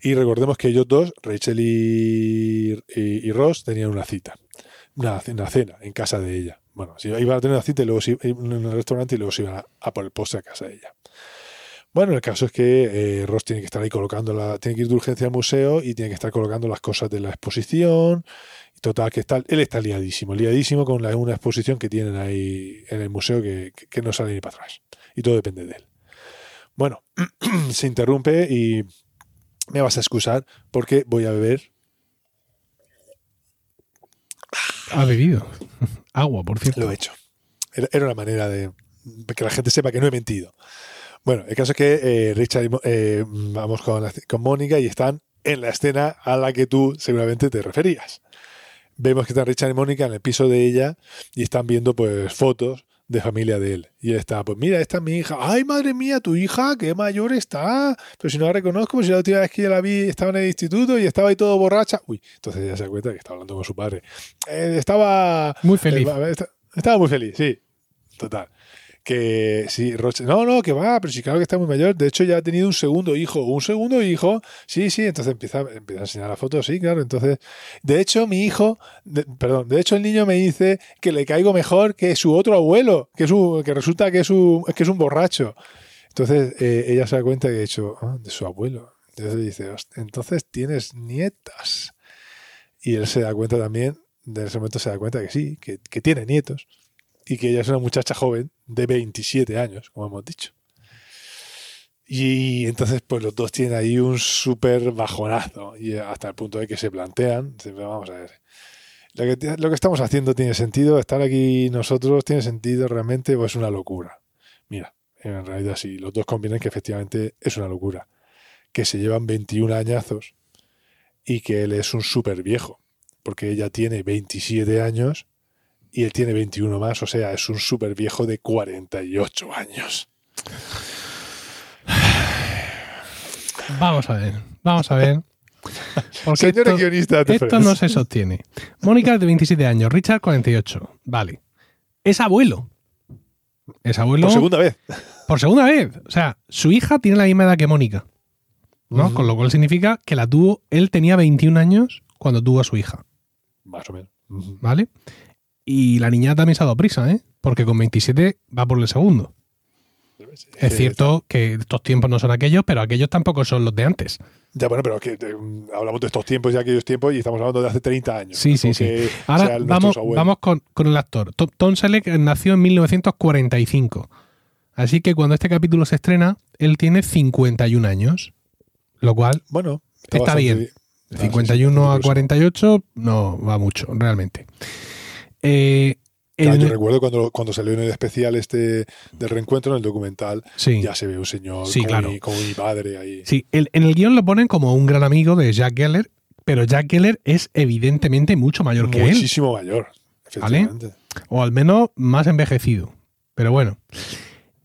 Y recordemos que ellos dos, Rachel y, y- y Ross, tenían una cita. Una, una cena en casa de ella. Bueno, si iban a tener una cita y luego se, en el restaurante y luego se iban a, a por el postre a casa de ella. Bueno, el caso es que eh, Ross tiene que estar ahí colocando la, tiene que ir de urgencia al museo y tiene que estar colocando las cosas de la exposición. Total, que está, él está liadísimo, liadísimo con una exposición que tienen ahí en el museo que- que no sale ni para atrás. Y todo depende de él. Bueno, *clears throat* se interrumpe y me vas a excusar porque voy a beber. Ha bebido. *laughs* Agua, por cierto. Lo he hecho. Era, una manera de que la gente sepa que no he mentido. Bueno, el caso es que eh, Richard y eh, vamos con, la- con Mónica y están en la escena a la que tú seguramente te referías. Vemos que están Richard y Mónica en el piso de ella y están viendo pues fotos de familia de él. Y él está, pues mira, esta es mi hija. Ay, madre mía, tu hija, qué mayor está. Pero si no la reconozco, pues si la última vez que yo la vi estaba en el instituto y estaba ahí todo borracha. Uy, entonces ella se da cuenta que está hablando con su padre. Eh, estaba Muy feliz. eh, Estaba muy feliz, sí. Total. Que sí, Roche, no, no, que va, pero sí, claro que está muy mayor. De hecho, ya ha tenido un segundo hijo. Un segundo hijo, sí, sí. Entonces empieza, empieza a enseñar la foto, sí, claro. Entonces, de hecho, mi hijo, perdón, de hecho, el niño me dice que le caigo mejor que su otro abuelo, que, es un- que resulta que es, un, que es un borracho. Entonces, eh, ella se da cuenta que de hecho, ah, de su abuelo. Entonces dice, "Host- entonces tienes nietas. Y él se da cuenta también, de ese momento se da cuenta que sí, que, que tiene nietos y que ella es una muchacha joven de 27 años, como hemos dicho. Y entonces, pues los dos tienen ahí un súper bajonazo y hasta el punto de que se plantean, vamos a ver, lo que, lo que estamos haciendo tiene sentido, estar aquí nosotros tiene sentido realmente o es una locura. Mira, en realidad sí, los dos convienen que efectivamente es una locura, que se llevan 21 añazos y que él es un súper viejo, porque ella tiene 27 años y él tiene 21 más, o sea, es un súper viejo de 48 años. Vamos a ver. Vamos a ver. Porque Señores esto, guionistas, te esto no se sostiene. Mónica es de 27 años, Richard 48. Vale. Es abuelo. Es abuelo Por segunda vez. por segunda vez. O sea, su hija tiene la misma edad que Mónica. ¿no? Con lo cual significa que la tuvo. Él tenía 21 años cuando tuvo a su hija. Más o menos. ¿Vale? Y la niña también se ha dado prisa, ¿eh? Porque con 27 va por el segundo. Es cierto que estos tiempos no son aquellos, pero aquellos tampoco son los de antes. Ya, bueno, pero que eh, hablamos de estos tiempos y aquellos tiempos y estamos hablando de hace 30 años. Sí, No sí, sí. Ahora vamos, vamos con, con el actor. To- Tom Selleck nació en 1945. Así que cuando este capítulo se estrena, él tiene 51 años. Lo cual, Bueno, Está bastante bien. de de Ah, sí, 51 a por eso. 48 no va mucho, realmente. Eh, Ya, en- yo recuerdo cuando, cuando salió en el especial este del reencuentro en el documental, sí. ya se ve un señor Sí, como, claro. mi, como mi padre ahí. Sí, el- en el guion lo ponen como un gran amigo de Jack Geller, pero Jack Geller es evidentemente mucho mayor que él, Muchísimo mayor, efectivamente. o al menos más envejecido. Pero bueno.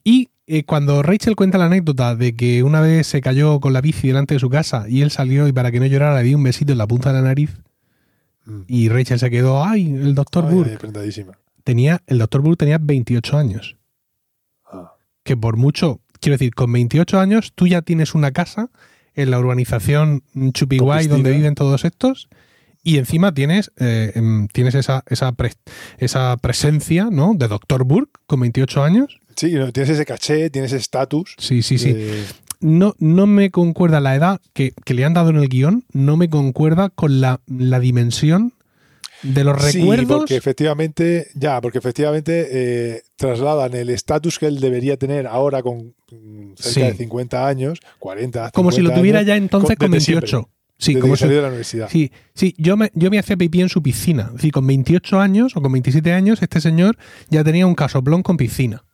Y eh, cuando Rachel cuenta la anécdota de que una vez se cayó con la bici delante de su casa y él salió y para que no llorara le dio un besito en la punta de la nariz Mm. y Rachel se quedó, ay, el doctor Ay, Burke. ay, prendadísima. Tenía, el doctor Burke tenía 28 años. Ah. que por mucho, quiero decir, con 28 años tú ya tienes una casa en la urbanización Chupiguay donde viven todos estos y encima tienes, eh, em, tienes esa, esa, pres- esa presencia ¿no? de Dr. Burke con 28 años. Sí, tienes ese caché, tienes ese estatus. Sí, sí, sí. No, no me concuerda la edad que, que le han dado en el guion, no me concuerda con la, la dimensión de los Sí, recuerdos. porque efectivamente, ya, porque efectivamente eh, trasladan el estatus que él debería tener ahora con mm, cerca Sí. de 50 años, 40, como si lo 50 tuviera años, ya entonces con- con desde 28. siempre, Sí, desde como si, de la universidad. Sí, sí, yo me, yo me hacía pipí en su piscina. Es decir, con 28 años o con 27 años, este señor ya tenía un casoplón con piscina.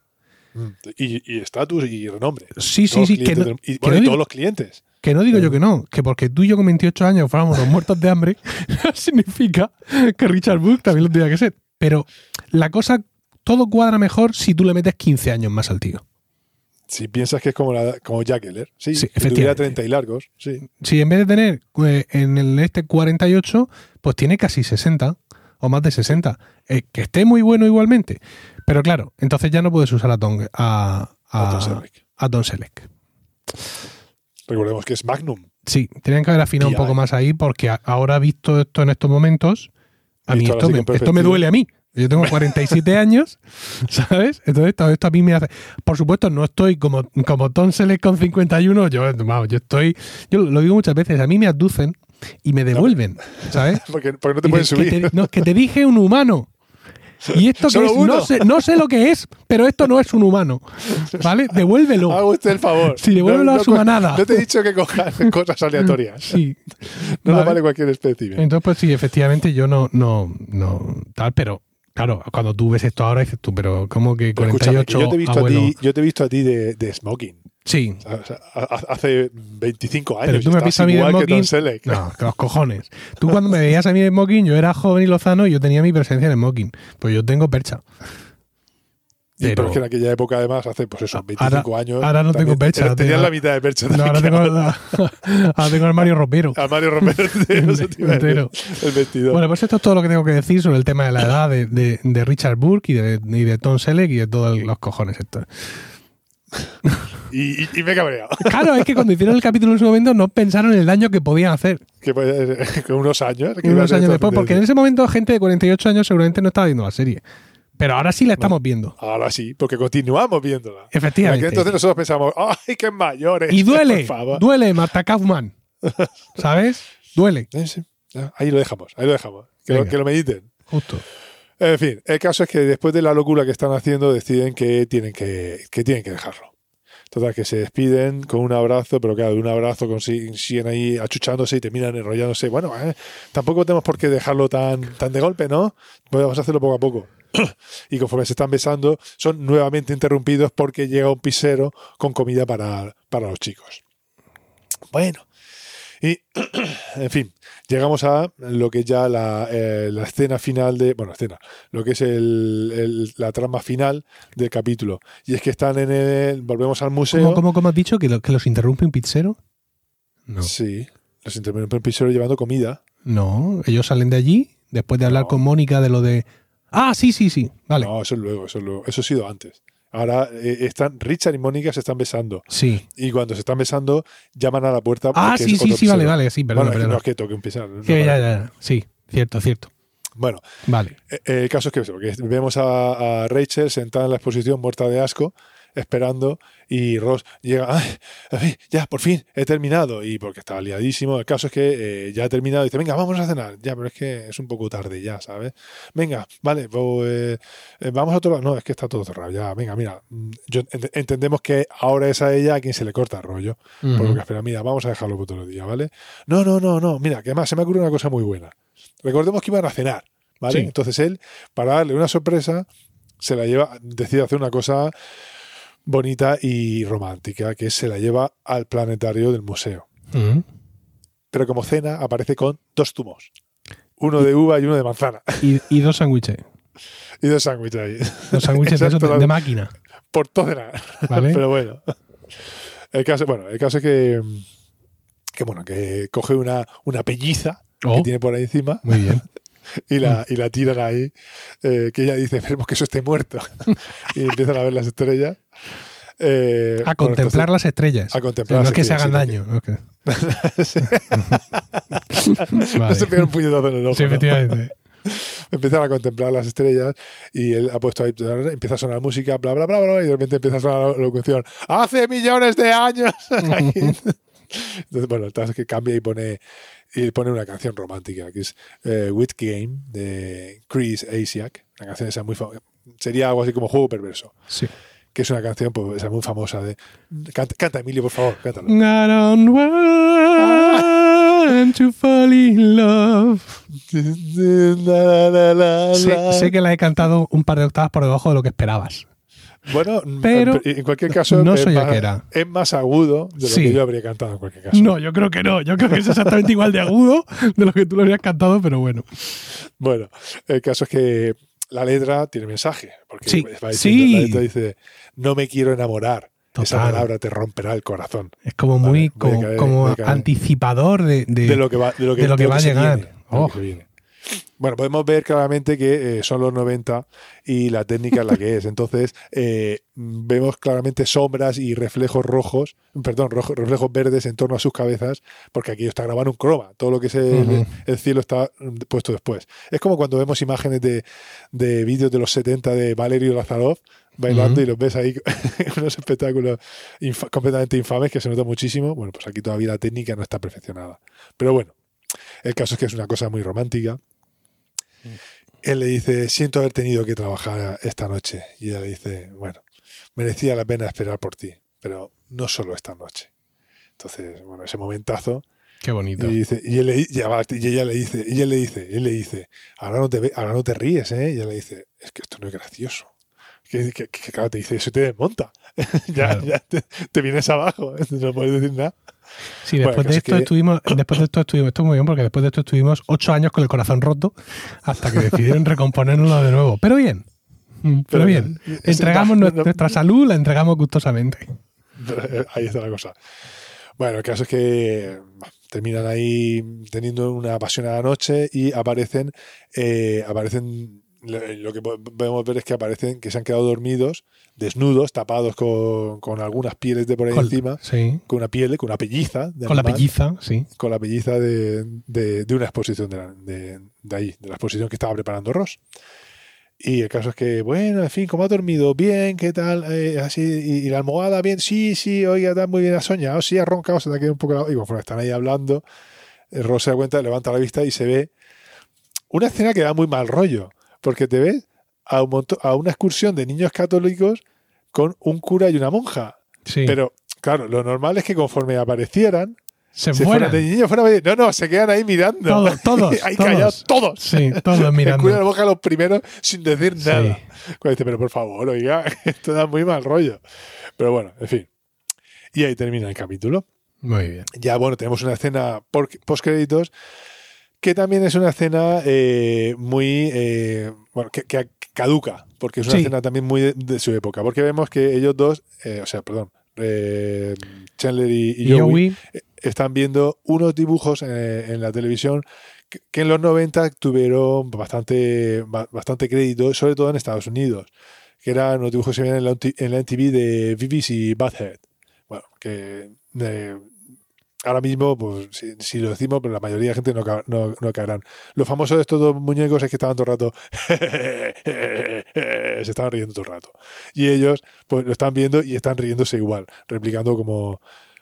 Y estatus y renombre. Sí, sí, Todos los sí, que no, y, que bueno, no y digo, todos los clientes. que no digo yo Claro. que no, que porque tú y yo con 28 años fuéramos unos muertos de hambre, *laughs* significa que Richard Book también lo tenía que ser. Pero la cosa, todo cuadra mejor si tú le metes 15 años más al tío. Si piensas que es como, la, como Jack Eller. Sí, Sí, que tuviera efectivamente. 30 y largos. Sí. Si en vez de tener eh, en el este 48, pues tiene casi 60 o más de 60. Eh, que esté muy bueno igualmente. Pero claro, entonces ya no puedes usar a Tom, a, a, A Tom Selleck. a Tom Selleck. Recordemos que es Magnum. Sí, tenían que haber afinado un poco más ahí porque ahora visto esto en estos momentos, a mí esto me, esto me duele a mí. Yo tengo 47 *laughs* años, ¿sabes? Entonces todo esto a mí me hace... Por supuesto, no estoy como, como Tom Selleck con 51, yo, vamos, yo estoy... Yo lo digo muchas veces, a mí me abducen y me devuelven, ¿sabes? *laughs* Porque, porque no te pueden subir. te- no, que te dije un humano. Y esto que es, no sé, no sé lo que es, pero esto no es un humano. ¿Vale? Devuélvelo. Haga usted el favor. Sí, devuélvelo a su manada. No te he dicho que cojas *laughs* cosas aleatorias. Sí. No Vale. le vale cualquier especie. Entonces, pues sí, efectivamente yo no, no, no, tal, pero claro, cuando tú ves esto ahora dices tú, pero ¿cómo que Pero escúchame, 48 que yo te he visto abuelo? a ti, yo te he visto a ti de, de smoking. Sí. O sea, ha- hace 25 años. Pero tú me estás a mí de igual que Tom smoking. Selleck. No, que los cojones. Tú cuando me veías a mí de smoking, yo era joven y lozano y yo tenía mi presencia en smoking. Pues yo tengo percha. Y, pero Pero- es que en aquella época, además, hace pues eso, 25 años. ahora no tengo percha, Tenías la mitad de percha. No, ahora tengo, *laughs* ahora tengo armario ropero. *laughs* A Mario Romero entero, *laughs* eso te iba a decir. Entero. El vestidor. Bueno, pues esto es todo lo que tengo que decir sobre el tema de la edad de, de- de Richard Burke y de, y de Tom Selleck y de todos los cojones estos. Y, y- y me he cabreado. *laughs* Claro, es que cuando hicieron el capítulo en su momento no pensaron en el daño que podían hacer que, pues, que unos años. que unos años después, porque en ese momento gente de 48 años seguramente no estaba viendo la serie. Pero ahora sí la estamos viendo. Ahora sí, porque continuamos viéndola. En Efectivamente. entonces nosotros pensamos, ¡ay, qué mayores! Y *laughs* duele, duele, Marta Kaufman. *laughs* ¿Sabes? Duele, Eh, sí, ahí lo dejamos, ahí lo dejamos. Que, lo, Venga. que lo mediten. justo. En fin, el caso es que después de la locura que están haciendo, deciden que tienen que, que, tienen que dejarlo. Total, que se despiden con un abrazo, pero claro, de un abrazo siguen ahí achuchándose y terminan enrollándose. Bueno, eh, tampoco tenemos por qué dejarlo tan, tan de golpe, ¿no? Podemos hacerlo poco a poco. *clears throat* y conforme se están besando, son nuevamente interrumpidos porque llega un pisero con comida para, para los chicos. Bueno, y *clears throat* en fin, llegamos a lo que es ya la, eh, la escena final de. Bueno, escena, lo que es el, el- la trama final del capítulo. Y es que están en el. Volvemos al museo. ¿Cómo, cómo, cómo has dicho que, lo- que los interrumpe un pizzero? No. Sí, los interrumpe un pisero llevando comida. No, ellos salen de allí después de hablar No. con Mónica de lo de. Ah, sí, sí, sí. Vale. No, eso es luego, eso es luego. Eso ha sido antes. Ahora eh, están Richard y Mónica se están besando. Sí. Y cuando se están besando, llaman a la puerta. Ah, sí, sí, sí, vale, vale, sí, perdón, bueno, perdón. no es que toque un no, Sí, vale. ya, ya. Sí, cierto, cierto. Bueno, Vale. Eh, El caso es que, vemos a, a Rachel sentada en la exposición muerta de asco esperando y Ross llega, "Ay, ay, ya, por fin, he terminado. Y porque estaba liadísimo, el caso es que eh, ya ha terminado y dice, venga, vamos a cenar. Ya, pero es que es un poco tarde ya, ¿sabes? Venga, vale, pues, eh, vamos a otro lado. No, es que está todo cerrado ya. Venga, mira, mm, yo, ent- entendemos que ahora es a ella a quien se le corta el rollo. Por lo que espera, mira, vamos a dejarlo para otro día, ¿vale? No, no, no, no, mira, que además se me ocurre una cosa muy buena. Recordemos que iban a cenar, ¿vale? Sí. Entonces él, para darle una sorpresa, se la lleva, decide hacer una cosa bonita y romántica, que se la lleva al planetario del museo. Ujú. Pero como cena aparece con dos zumos. Uno de uva y uno de manzana. *laughs* Y, y dos sándwiches. Y dos sándwiches ahí. Dos sándwiches de, máquina. Por todo. ¿Vale? *laughs* Pero bueno. El caso, bueno, el caso es que, que bueno, que coge una, una pelliza Oh, que tiene por ahí encima muy bien. *laughs* *laughs* y la, y la tiran ahí, eh, que ella dice, esperemos que eso esté muerto. *laughs* y empiezan a ver las estrellas. Eh, A contemplar las estrellas. a contemplar O sea, no es que se hagan daño. entonces- ok. *laughs* No Vale. se pega un puñetazo en el ojo. Sí, ¿no? efectivamente. Empiezan a contemplar las estrellas y él ha puesto ahí, empieza a sonar música, bla, bla, bla, bla, y de repente empieza a sonar la locución. ¡Hace millones de años! Entonces, bueno, el es que cambia y pone, y pone una canción romántica, que es eh, Wit Game, de Chris Asiak. Una canción esa muy famosa. Sería algo así como Juego Perverso, Sí. que es una canción pues, esa muy famosa de... Canta, canta, Emilio, por favor, cántalo. To fall in love. *laughs* Sé, sé que la he cantado un par de octavas por debajo de lo que esperabas. Bueno, Pero en cualquier caso no es, soy más, aquera. es más agudo de lo Sí. que yo habría cantado en cualquier caso. No, yo creo que no. Yo creo que es exactamente igual de agudo de lo que tú lo habrías cantado, pero bueno. Bueno, el caso es que la letra tiene mensaje. Porque Sí, va diciendo- sí. la letra dice, no me quiero enamorar. Esa palabra te romperá el corazón. Es como Vale, muy como, caer, anticipador de, de- De lo que va, de lo que, de lo que va a llegar. viene, lo Oh. que se viene. Bueno, podemos ver claramente que eh, son los 90 y la técnica es la que es. *laughs* Entonces, eh, vemos claramente sombras y reflejos rojos, perdón, rojos, reflejos verdes en torno a sus cabezas, porque aquí está grabando un croma. Todo lo que es el, cielo está mm, puesto después. Es como cuando vemos imágenes de, de vídeos de los 70 de Valerio Lazarov bailando y los ves ahí en *laughs* unos espectáculos infa- completamente infames que se nota muchísimo. Bueno, pues aquí todavía la técnica no está perfeccionada. Pero bueno, el caso es que es una cosa muy romántica. Él le dice, siento haber tenido que trabajar esta noche. Y ella le dice, bueno, merecía la pena esperar por ti, pero no solo esta noche. Entonces, bueno, ese momentazo. Qué bonito. Y, dice, y, él le- y ella le dice, y él le dice, él le dice, ahora no te, ahora no te ríes, ¿eh? Y ella le dice, es que esto no es gracioso. Que, que- que, claro, te dice, eso te desmonta. *laughs* ya Claro. ya te, te vienes abajo, *laughs* no puedes decir nada. Sí, después de esto que- estuvimos, *coughs* después de esto estuvimos, esto es muy bien porque después de esto estuvimos ocho años con el corazón roto hasta que decidieron *laughs* recomponerlo de nuevo. Pero bien, Mm, pero, Pero bien. bien. Entregamos No, nues- no- nuestra salud, la entregamos gustosamente. *laughs* Ahí está la cosa. Bueno, el caso es que terminan ahí teniendo una apasionada noche y aparecen, eh, aparecen, lo que podemos ver es que aparecen que se han quedado dormidos, desnudos, tapados con, con algunas pieles de por ahí Con- encima, Sí, con una piel, con una pelliza. de con la pelliza, sí. Con la pelliza de, de- de una exposición de, la- de, de ahí, de la exposición que estaba preparando Ross. Y el caso es que, bueno, en fin, ¿cómo ha dormido? Bien, ¿qué tal? Eh, así, y, y la almohada, bien, sí, sí, oiga, está muy bien, ha soñado, sí, ha roncado, se te ha quedado un poco... la- Y conforme están ahí hablando, eh, Ross se da cuenta, levanta la vista y se ve una escena que da muy mal rollo, porque te ves a, un monto- a una excursión de niños católicos con un cura y una monja. sí. Pero, claro, lo normal es que conforme aparecieran, se se fueran. de niños fuera no no se quedan ahí mirando Todos, *laughs* todos, ahí todos. callados todos Sí, todos *laughs* el cura mirando. lo boca los primeros sin decir Sí. nada Cuando dice pero por favor oiga *laughs* esto da muy mal rollo pero bueno en fin y ahí termina el capítulo Muy bien. ya bueno tenemos una escena post créditos que también es una escena eh, muy eh, bueno que, que caduca porque es una Sí. escena también muy de, de su época porque vemos que ellos dos eh, o sea perdón eh, Chandler y, y Y Joey Joey, están viendo unos dibujos eh, en la televisión que, que en los 90 tuvieron bastante, ba- bastante crédito, sobre todo en Estados Unidos, que eran los dibujos que se veían en la, en la MTV de y Butthead. Bueno, que eh, ahora mismo, pues si, si lo decimos, pero la mayoría de gente no, no, no caerán. Lo famoso de estos dos muñecos es que estaban todo el rato, *laughs* se estaban riendo todo el rato. Y ellos, pues lo están viendo y están riéndose igual, replicando como,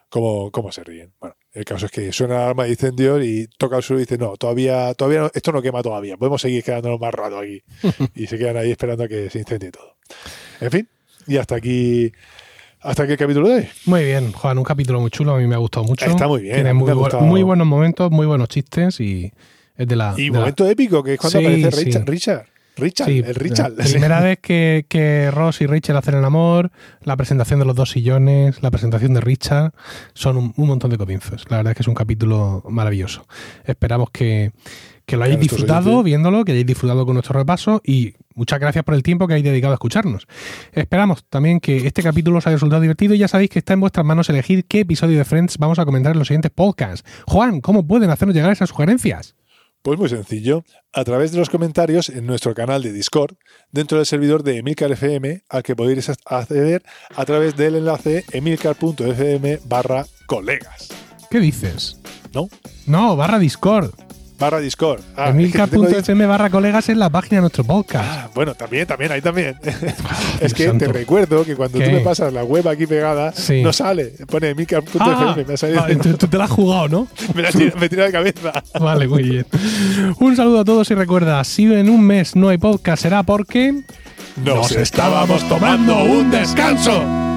como, como se ríen. Bueno, el caso es que suena la alarma de incendios y toca el suelo y dice, no, todavía, todavía no- esto no quema todavía, podemos seguir quedándonos más rato aquí. *laughs* y se quedan ahí esperando a que se incendie todo. En fin, y hasta aquí, hasta aquí el capítulo de hoy. Muy bien, Juan, un capítulo muy chulo, a mí me ha gustado mucho. Está muy bien, Tiene muy, bu- muy buenos momentos, muy buenos chistes y es de la... Y de la- momento épico, que es cuando Sí, aparece sí. Richard. Richard. Richard, Sí, el Richard. La primera vez que, que Ross y Rachel hacen el amor, la presentación de los dos sillones, la presentación de Richard, son un, un montón de comienzos. La verdad es que es un capítulo maravilloso. Esperamos que, que lo hayáis disfrutado oyentes. viéndolo, que hayáis disfrutado con nuestro repaso y muchas gracias por el tiempo que habéis dedicado a escucharnos. Esperamos también que este capítulo os haya resultado divertido y ya sabéis que está en vuestras manos elegir qué episodio de Friends vamos a comentar en los siguientes podcasts. Juan, ¿cómo pueden hacernos llegar esas sugerencias? Pues muy sencillo, a través de los comentarios en nuestro canal de Discord, dentro del servidor de Emilcar FM, al que podéis acceder a través del enlace emilcar.fm barra colegas. ¿Qué dices? ¿No? No, barra Discord. Barra Discord. Ah, es Emilcar.fm barra colegas en la página de nuestro podcast. Ah, bueno, también, también, ahí también. *laughs* es Dios que santo. te recuerdo que cuando ¿Qué? tú me pasas la web aquí pegada, Sí. no sale. Pone emilcar.fm, Ah, me ha salido. vale, tú, tú te la has jugado, ¿no? *laughs* me, la tira, me tira de cabeza. Vale, muy bien. Un saludo a todos y recuerda, si en un mes no hay podcast será porque... Nos estábamos tomando un descanso.